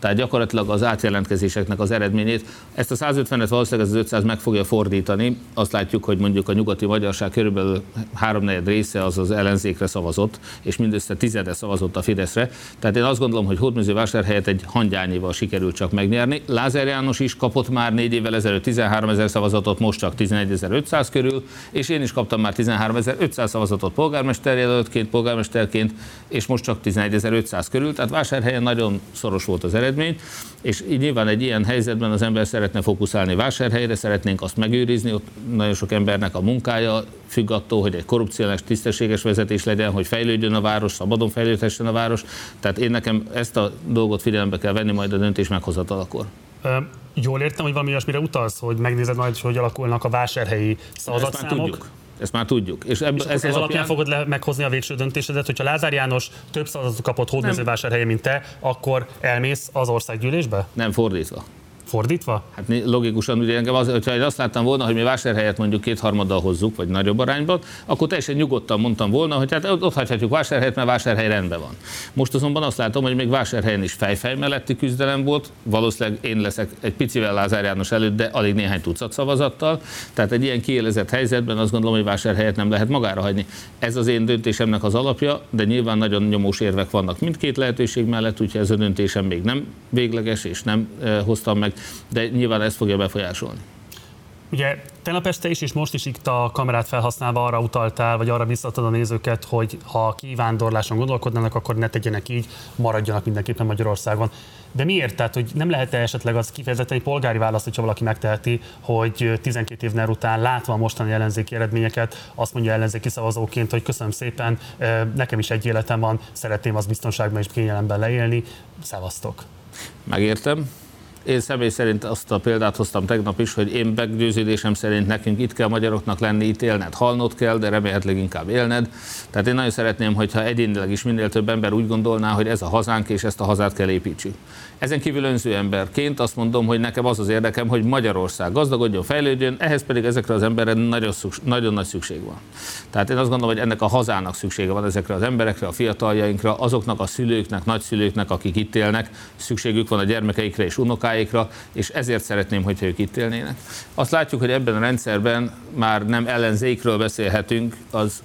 Tehát gyakorlatilag az átjelentkezéseknek az eredményét. Ezt a 150-et valószínűleg ez az 500 meg fogja fordítani. Azt látjuk, hogy mondjuk a nyugati magyarság körülbelül háromnegyed része az az ellenzékre szavazott, és mindössze tizede szavazott a Fideszre. Tehát én azt gondolom, hogy Hódműzővásárhelyet egy hangyányival sikerült csak megnyerni. Lázár János is kapott már négy évvel ezelőtt 13 ezer szavazatot, most csak 11.500 körül, és én is kaptam már 13.500 szavazatot polgármesterjelöltként, polgármesterként, és most csak 11.500 körül. Tehát vásárhelyen nagyon szoros volt az eredmény eredmény, és így nyilván egy ilyen helyzetben az ember szeretne fókuszálni vásárhelyre, szeretnénk azt megőrizni, ott nagyon sok embernek a munkája függ attól, hogy egy korrupciós, tisztességes vezetés legyen, hogy fejlődjön a város, szabadon fejlődhessen a város. Tehát én nekem ezt a dolgot figyelembe kell venni majd a döntés meghozatalakor. Jól értem, hogy valami olyasmire utalsz, hogy megnézed majd, hogy alakulnak a vásárhelyi szavazatszámok? Ezt már tudjuk. És, ebből, és ez, ez alapján fogod le, meghozni a végső döntésedet, hogyha Lázár János több szavazatot kapott Hódmezővásárhelyen, mint te, akkor elmész az országgyűlésbe? Nem, fordítva. Fordítva? Hát logikusan ugye engem az, hogyha én azt láttam volna, hogy mi vásárhelyet mondjuk kétharmaddal hozzuk, vagy nagyobb arányban, akkor teljesen nyugodtan mondtam volna, hogy hát ott hagyhatjuk vásárhelyet, mert vásárhely rendben van. Most azonban azt látom, hogy még vásárhelyen is fejfej melletti küzdelem volt, valószínűleg én leszek egy picivel Lázár János előtt, de alig néhány tucat szavazattal. Tehát egy ilyen kiélezett helyzetben azt gondolom, hogy vásárhelyet nem lehet magára hagyni. Ez az én döntésemnek az alapja, de nyilván nagyon nyomós érvek vannak mindkét lehetőség mellett, úgyhogy ez a döntésem még nem végleges, és nem eh, hoztam meg de nyilván ez fogja befolyásolni. Ugye tegnap este is és most is itt a kamerát felhasználva arra utaltál, vagy arra biztatod a nézőket, hogy ha kivándorláson gondolkodnának, akkor ne tegyenek így, maradjanak mindenképpen Magyarországon. De miért? Tehát, hogy nem lehet-e esetleg az kifejezetten egy polgári választ, hogyha valaki megteheti, hogy 12 évnél után látva a mostani ellenzéki eredményeket, azt mondja ellenzéki szavazóként, hogy köszönöm szépen, nekem is egy életem van, szeretném az biztonságban és kényelemben leélni, szevasztok. Megértem, én személy szerint azt a példát hoztam tegnap is, hogy én meggyőződésem szerint nekünk itt kell magyaroknak lenni, itt élned, halnod kell, de remélhetőleg inkább élned. Tehát én nagyon szeretném, hogyha egyénileg is minél több ember úgy gondolná, hogy ez a hazánk, és ezt a hazát kell építsük. Ezen kívül önző emberként azt mondom, hogy nekem az az érdekem, hogy Magyarország gazdagodjon, fejlődjön, ehhez pedig ezekre az emberekre nagyon, nagyon nagy szükség van. Tehát én azt gondolom, hogy ennek a hazának szüksége van ezekre az emberekre, a fiataljainkra, azoknak a szülőknek, nagyszülőknek, akik itt élnek, szükségük van a gyermekeikre és unokáikra, és ezért szeretném, hogyha ők itt élnének. Azt látjuk, hogy ebben a rendszerben már nem ellenzékről beszélhetünk, az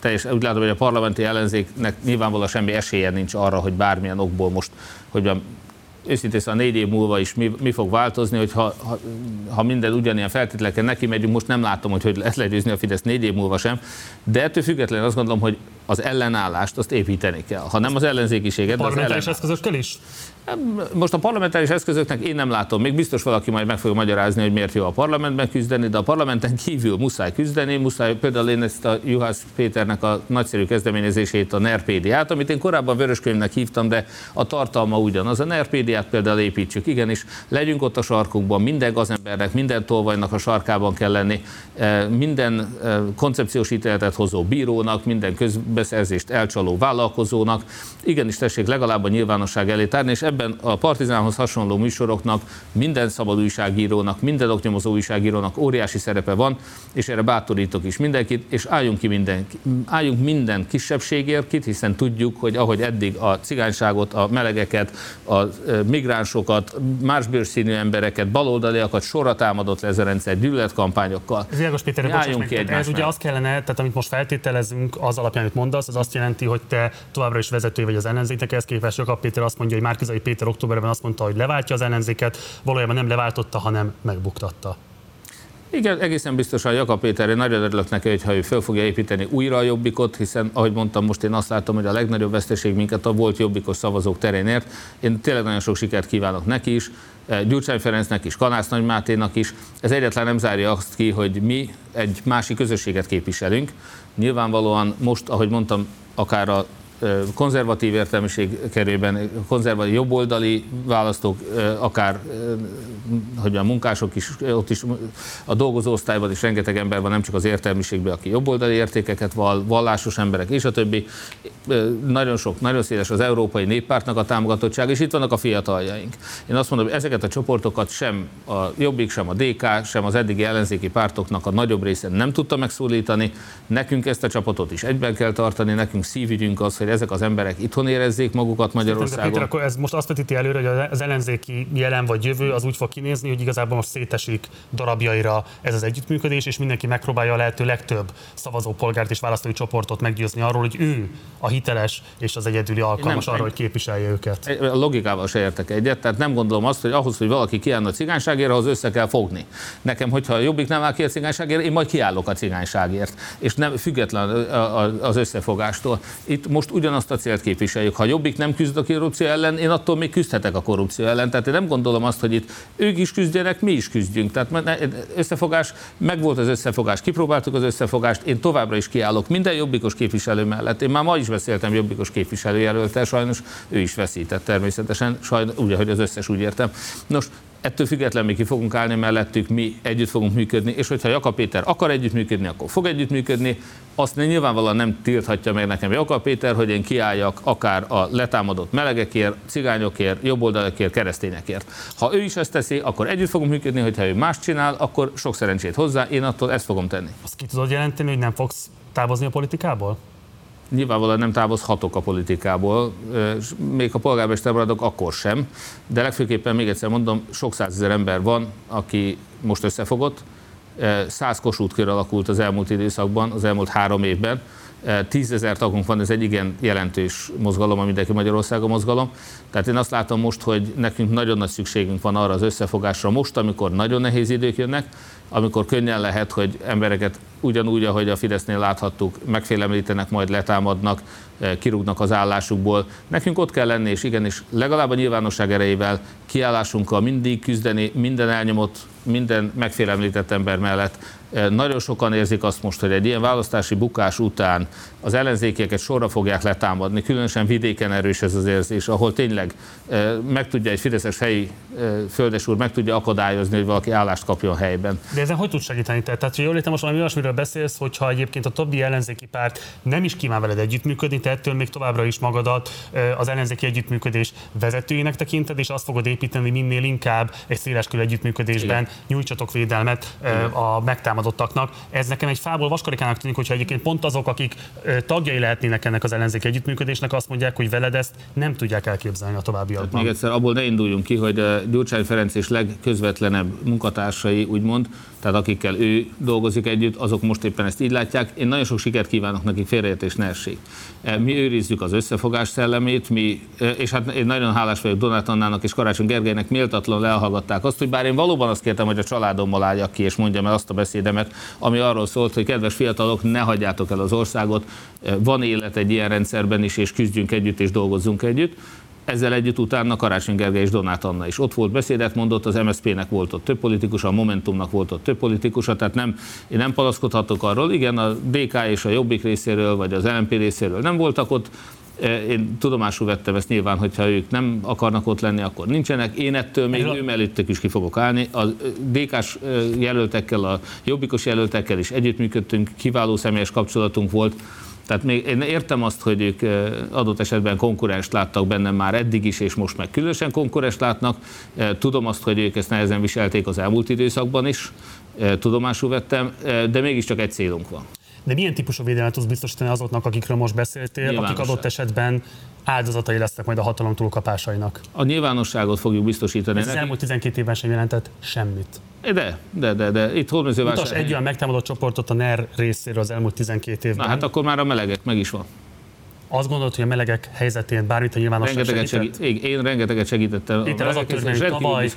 teljes, úgy látom, hogy a parlamenti ellenzéknek nyilvánvalóan semmi esélye nincs arra, hogy bármilyen okból most, hogy őszintén szóval négy év múlva is mi, mi fog változni, hogy ha, ha, ha minden ugyanilyen feltételeken neki megyünk, most nem látom, hogy hogy lehet legyőzni a Fidesz négy év múlva sem, de ettől függetlenül azt gondolom, hogy az ellenállást azt építeni kell. Ha nem az ellenzékiséget, de az ellenállás. eszközökkel is? Most a parlamentáris eszközöknek én nem látom, még biztos valaki majd meg fogja magyarázni, hogy miért jó a parlamentben küzdeni, de a parlamenten kívül muszáj küzdeni, muszáj például én ezt a Juhász Péternek a nagyszerű kezdeményezését, a NERPédiát, amit én korábban vöröskönyvnek hívtam, de a tartalma ugyanaz. A NERPédiát például építsük, igenis, legyünk ott a sarkunkban, minden gazembernek, minden tolvajnak a sarkában kell lenni, eh, minden eh, koncepciós ítéletet hozó bírónak, minden közbeszerzést elcsaló vállalkozónak, igenis tessék legalább a nyilvánosság elé tárni, és ebben a Partizánhoz hasonló műsoroknak minden szabad újságírónak, minden oknyomozó újságírónak óriási szerepe van, és erre bátorítok is mindenkit, és álljunk ki minden, álljunk minden kisebbségért, kit, hiszen tudjuk, hogy ahogy eddig a cigányságot, a melegeket, a migránsokat, más bőrszínű embereket, baloldaliakat sorra támadott le ez a rendszer gyűlöletkampányokkal. Ez Jágos Péter, álljunk ki ez ugye azt kellene, tehát amit most feltételezünk, az alapján, amit mondasz, az azt jelenti, hogy te továbbra is vezető vagy az ellenzéknek, ehhez képest Jakab Péter azt mondja, hogy Márkizai Péter októberben azt mondta, hogy leváltja az ellenzéket, valójában nem leváltotta, hanem megbuktatta. Igen, egészen biztosan Jakab Péter, én nagyon örülök neki, hogyha ő föl fogja építeni újra a jobbikot, hiszen ahogy mondtam, most én azt látom, hogy a legnagyobb veszteség minket a volt jobbikos szavazók terénért. Én tényleg nagyon sok sikert kívánok neki is, eh, Gyurcsány Ferencnek is, Kanász Nagy Máténak is. Ez egyetlen nem zárja azt ki, hogy mi egy másik közösséget képviselünk. Nyilvánvalóan most, ahogy mondtam, akár a konzervatív értelmiség kerében, konzervatív jobboldali választók, akár hogy a munkások is, ott is a dolgozó osztályban is rengeteg ember van, nem csak az értelmiségben, aki jobboldali értékeket val, vallásos emberek és a többi. Nagyon sok, nagyon széles az Európai Néppártnak a támogatottság, és itt vannak a fiataljaink. Én azt mondom, hogy ezeket a csoportokat sem a Jobbik, sem a DK, sem az eddigi ellenzéki pártoknak a nagyobb része nem tudta megszólítani. Nekünk ezt a csapatot is egyben kell tartani, nekünk szívügyünk az, hogy ezek az emberek itthon érezzék magukat Magyarországon. Péter, akkor ez most azt vetíti előre, hogy az ellenzéki jelen vagy jövő az úgy fog kinézni, hogy igazából most szétesik darabjaira ez az együttműködés, és mindenki megpróbálja a lehető legtöbb szavazópolgárt és választói csoportot meggyőzni arról, hogy ő a hiteles és az egyedüli alkalmas arra, hogy képviselje őket. A logikával se értek egyet, tehát nem gondolom azt, hogy ahhoz, hogy valaki kiállna a cigányságért, ahhoz össze kell fogni. Nekem, hogyha a jobbik nem áll ki a cigányságért, én majd kiállok a cigányságért, és nem független az összefogástól. Itt most ugyanazt a célt képviseljük. Ha jobbik nem küzd a korrupció ellen, én attól még küzdhetek a korrupció ellen. Tehát én nem gondolom azt, hogy itt ők is küzdjenek, mi is küzdjünk. Tehát összefogás, megvolt az összefogás, kipróbáltuk az összefogást, én továbbra is kiállok minden jobbikos képviselő mellett. Én már ma is beszéltem jobbikos képviselőjelöltel, sajnos ő is veszített természetesen, sajnos, úgy, ahogy az összes úgy értem. Nos, ettől függetlenül mi ki fogunk állni mellettük, mi együtt fogunk működni, és hogyha Jakab Péter akar együttműködni, akkor fog együttműködni. Azt nyilvánvalóan nem tilthatja meg nekem Jakab Péter, hogy én kiálljak akár a letámadott melegekért, cigányokért, jobboldalakért, keresztényekért. Ha ő is ezt teszi, akkor együtt fogunk működni, hogyha ő más csinál, akkor sok szerencsét hozzá, én attól ezt fogom tenni. Azt ki tudod jelenteni, hogy nem fogsz távozni a politikából? Nyilvánvalóan nem távozhatok a politikából, még a polgármester maradok, akkor sem, de legfőképpen még egyszer mondom, sok százezer ember van, aki most összefogott, száz kosútkör alakult az elmúlt időszakban, az elmúlt három évben, tízezer tagunk van, ez egy igen jelentős mozgalom, a Mindenki Magyarországon mozgalom. Tehát én azt látom most, hogy nekünk nagyon nagy szükségünk van arra az összefogásra most, amikor nagyon nehéz idők jönnek, amikor könnyen lehet, hogy embereket ugyanúgy, ahogy a Fidesznél láthattuk, megfélemlítenek, majd letámadnak, eh, kirúgnak az állásukból. Nekünk ott kell lenni, és igenis legalább a nyilvánosság erejével kiállásunkkal mindig küzdeni minden elnyomott, minden megfélemlített ember mellett, nagyon sokan érzik azt most, hogy egy ilyen választási bukás után az ellenzékeket sorra fogják letámadni, különösen vidéken erős ez az érzés, ahol tényleg meg tudja egy fideszes helyi földesúr meg tudja akadályozni, hogy valaki állást kapjon helyben. De ezen hogy tud segíteni? Tehát, hogy jól értem, most valami olyasmiről beszélsz, hogyha egyébként a többi ellenzéki párt nem is kíván veled együttműködni, te ettől még továbbra is magadat az ellenzéki együttműködés vezetőjének tekinted, és azt fogod építeni minél inkább egy széleskörű együttműködésben Igen. nyújtsatok védelmet Igen. a megtámadott támadottaknak. Ez nekem egy fából vaskarikának tűnik, hogyha egyébként pont azok, akik tagjai lehetnének ennek az ellenzék együttműködésnek, azt mondják, hogy veled ezt nem tudják elképzelni a továbbiakban. Tehát még egyszer abból ne induljunk ki, hogy Gyurcsány Ferenc és legközvetlenebb munkatársai, úgymond, tehát akikkel ő dolgozik együtt, azok most éppen ezt így látják. Én nagyon sok sikert kívánok nekik, félreértés ne essék. Mi őrizzük az összefogás szellemét, mi, és hát én nagyon hálás vagyok Donát Annának és Karácsony Gergelynek méltatlan elhallgatták azt, hogy bár én valóban azt kértem, hogy a családommal álljak ki, és mondjam el azt a beszédemet, ami arról szólt, hogy kedves fiatalok, ne hagyjátok el az országot, van élet egy ilyen rendszerben is, és küzdjünk együtt, és dolgozzunk együtt. Ezzel együtt utána Karácsony Gergely és Donát Anna is ott volt, beszédet mondott, az MSZP-nek volt ott több politikus, a Momentumnak volt ott több politikus, tehát nem, én nem palaszkodhatok arról, igen, a DK és a Jobbik részéről, vagy az LNP részéről nem voltak ott, e, én tudomásul vettem ezt nyilván, hogyha ők nem akarnak ott lenni, akkor nincsenek. Én ettől még ő mellettük is ki fogok állni. A DK-s e, jelöltekkel, a jobbikos jelöltekkel is együttműködtünk, kiváló személyes kapcsolatunk volt. Tehát még én értem azt, hogy ők adott esetben konkurenst láttak bennem már eddig is, és most meg különösen konkurenst látnak. Tudom azt, hogy ők ezt nehezen viselték az elmúlt időszakban is, tudomásul vettem, de mégiscsak egy célunk van. De milyen típusú védelmet tudsz biztosítani azoknak, akikről most beszéltél, akik adott esetben áldozatai lesznek majd a hatalom túlkapásainak? A nyilvánosságot fogjuk biztosítani. Ez az elmúlt 12 évben sem jelentett semmit. De, de, de, de. Itt Utas egy olyan megtámadott csoportot a NER részéről az elmúlt 12 évben. Na hát akkor már a melegek meg is van azt gondolod, hogy a melegek helyzetén bármit a nyilvánosság rengeteget segített? Segít, én rengeteget segítettem. Itt az a törvény, tavaly,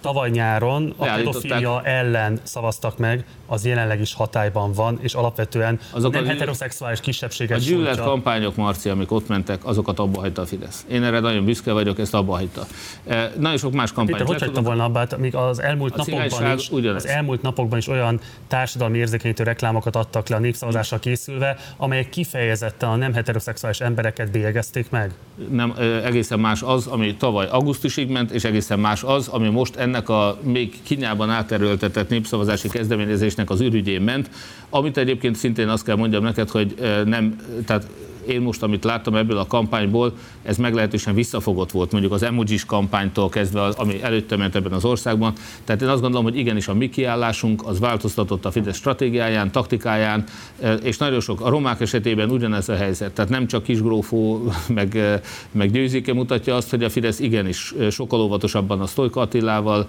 tavaly nyáron a pedofilia ellen szavaztak meg, az jelenleg is hatályban van, és alapvetően Azok nem a heteroszexuális kisebbséget A gyűlölet kampányok, Marci, amik ott mentek, azokat abba hagyta a Fidesz. Én erre nagyon büszke vagyok, ezt abba hagyta. E, nagyon sok más kampány. Péter, hogy hagyta volna abba, hát, az elmúlt, napokban is, ugyanez. az elmúlt napokban is olyan társadalmi érzékenyítő reklámokat adtak le a népszavazásra készülve, amelyek kifejezetten a nem heteroszexuális embereket bélyegezték meg? Nem, egészen más az, ami tavaly augusztusig ment, és egészen más az, ami most ennek a még kinyában áterőltetett népszavazási kezdeményezésnek az ürügyén ment, amit egyébként szintén azt kell mondjam neked, hogy nem, tehát én most, amit láttam ebből a kampányból, ez meglehetősen visszafogott volt, mondjuk az emojis kampánytól kezdve, ami előtte ment ebben az országban. Tehát én azt gondolom, hogy igenis a mi kiállásunk az változtatott a Fidesz stratégiáján, taktikáján, e, és nagyon sok, a romák esetében ugyanez a helyzet. Tehát nem csak Kisgrófó, meg, e, meg Győzike mutatja azt, hogy a Fidesz igenis e, sokkal óvatosabban a Sztojka Attilával,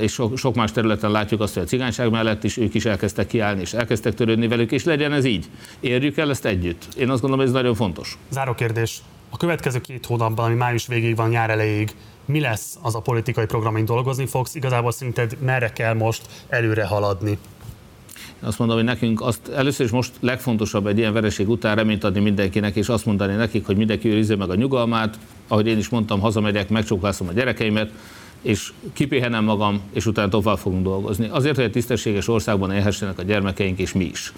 és sok, sok más területen látjuk azt, hogy a cigányság mellett is ők is elkezdtek kiállni, és elkezdtek törődni velük, és legyen ez így. Érjük el ezt együtt. Én azt gondolom, ez nagyon fontos. Záró kérdés. A következő két hónapban, ami május végéig van, nyár elejéig, mi lesz az a politikai program, amin dolgozni fogsz? Igazából szerinted merre kell most előre haladni? Azt mondom, hogy nekünk azt először is most legfontosabb egy ilyen vereség után reményt adni mindenkinek, és azt mondani nekik, hogy mindenki őrizze meg a nyugalmát, ahogy én is mondtam, hazamegyek, megcsóklászom a gyerekeimet, és kipihenem magam, és utána tovább fogunk dolgozni. Azért, hogy egy tisztességes országban élhessenek a gyermekeink, és mi is.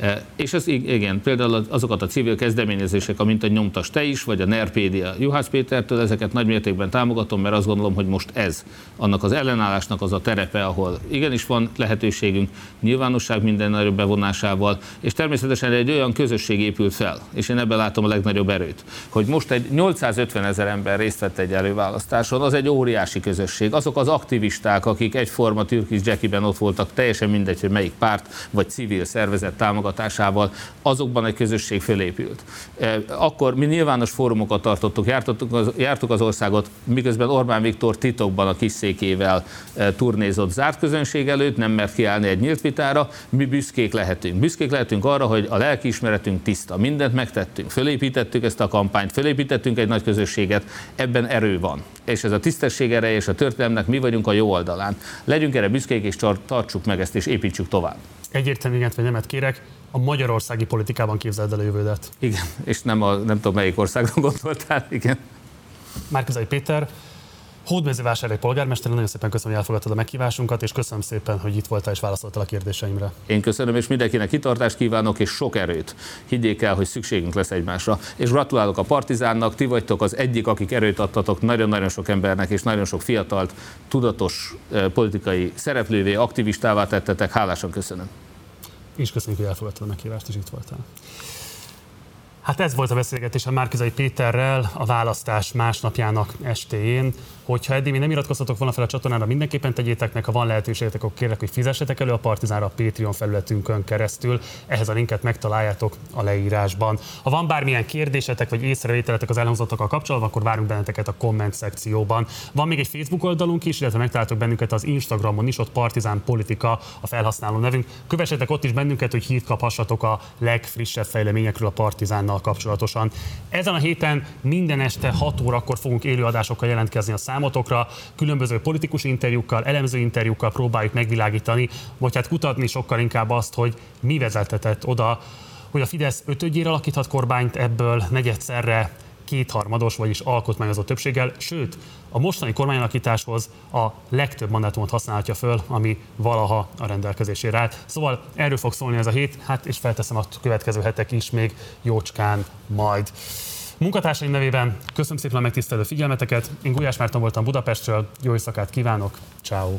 E, és ez igen, például azokat a civil kezdeményezések, amint a nyomtas te is, vagy a Nerpédia Juhász Pétertől, ezeket nagy mértékben támogatom, mert azt gondolom, hogy most ez annak az ellenállásnak az a terepe, ahol igenis van lehetőségünk, nyilvánosság minden nagyobb bevonásával, és természetesen egy olyan közösség épült fel, és én ebben látom a legnagyobb erőt, hogy most egy 850 ezer ember részt vett egy előválasztáson, az egy óriási közösség. Azok az aktivisták, akik egyforma türkis Jackiben ott voltak, teljesen mindegy, hogy melyik párt vagy civil szervezet támogat támogatásával azokban egy közösség fölépült. E, akkor mi nyilvános fórumokat tartottuk, jártuk az, jártuk az országot, miközben Orbán Viktor titokban a kis székével e, turnézott zárt közönség előtt, nem mert kiállni egy nyílt vitára, mi büszkék lehetünk. Büszkék lehetünk arra, hogy a lelkiismeretünk tiszta, mindent megtettünk, fölépítettük ezt a kampányt, fölépítettünk egy nagy közösséget, ebben erő van. És ez a tisztesség ereje és a történelmnek mi vagyunk a jó oldalán. Legyünk erre büszkék és tartsuk meg ezt és építsük tovább. Egyértelmű igent vagy nemet kérek a magyarországi politikában képzeld el a jövődet. Igen, és nem, a, nem tudom melyik országra gondoltál, igen. Márkizai Péter, Hódmezővásárhely polgármester, nagyon szépen köszönöm, hogy elfogadtad a meghívásunkat, és köszönöm szépen, hogy itt voltál és válaszoltál a kérdéseimre. Én köszönöm, és mindenkinek kitartást kívánok, és sok erőt. Higgyék el, hogy szükségünk lesz egymásra. És gratulálok a Partizánnak, ti vagytok az egyik, akik erőt adtatok nagyon-nagyon sok embernek, és nagyon sok fiatalt, tudatos eh, politikai szereplővé, aktivistává tettetek. Hálásan köszönöm és köszönjük, hogy elfogadtad a meghívást, és itt voltál. Hát ez volt a beszélgetés a Márkizai Péterrel a választás másnapjának estéjén. Hogyha eddig még nem iratkoztatok volna fel a csatornára, mindenképpen tegyétek meg, ha van lehetőségetek, akkor kérlek, hogy fizessetek elő a Partizánra a Patreon felületünkön keresztül. Ehhez a linket megtaláljátok a leírásban. Ha van bármilyen kérdésetek vagy észrevételetek az elhangzottakkal kapcsolatban, akkor várunk benneteket a komment szekcióban. Van még egy Facebook oldalunk is, illetve megtaláltok bennünket az Instagramon is, ott Partizán Politika a felhasználó nevünk. Kövessetek ott is bennünket, hogy hírt kaphassatok a legfrissebb fejleményekről a Partizánnal kapcsolatosan. Ezen a héten minden este 6 órakor fogunk élőadásokkal jelentkezni a számotokra, különböző politikus interjúkkal, elemző interjúkkal próbáljuk megvilágítani, vagy hát kutatni sokkal inkább azt, hogy mi vezetett oda, hogy a Fidesz ötödjére alakíthat kormányt ebből negyedszerre kétharmados, vagyis alkotmányozott többséggel, sőt, a mostani kormányalakításhoz a legtöbb mandátumot használhatja föl, ami valaha a rendelkezésére állt. Szóval erről fog szólni ez a hét, hát és felteszem a következő hetek is még jócskán majd. Munkatársaim nevében köszönöm szépen a megtisztelő figyelmeteket. Én Gulyás Márton voltam Budapestről, jó éjszakát kívánok, ciao.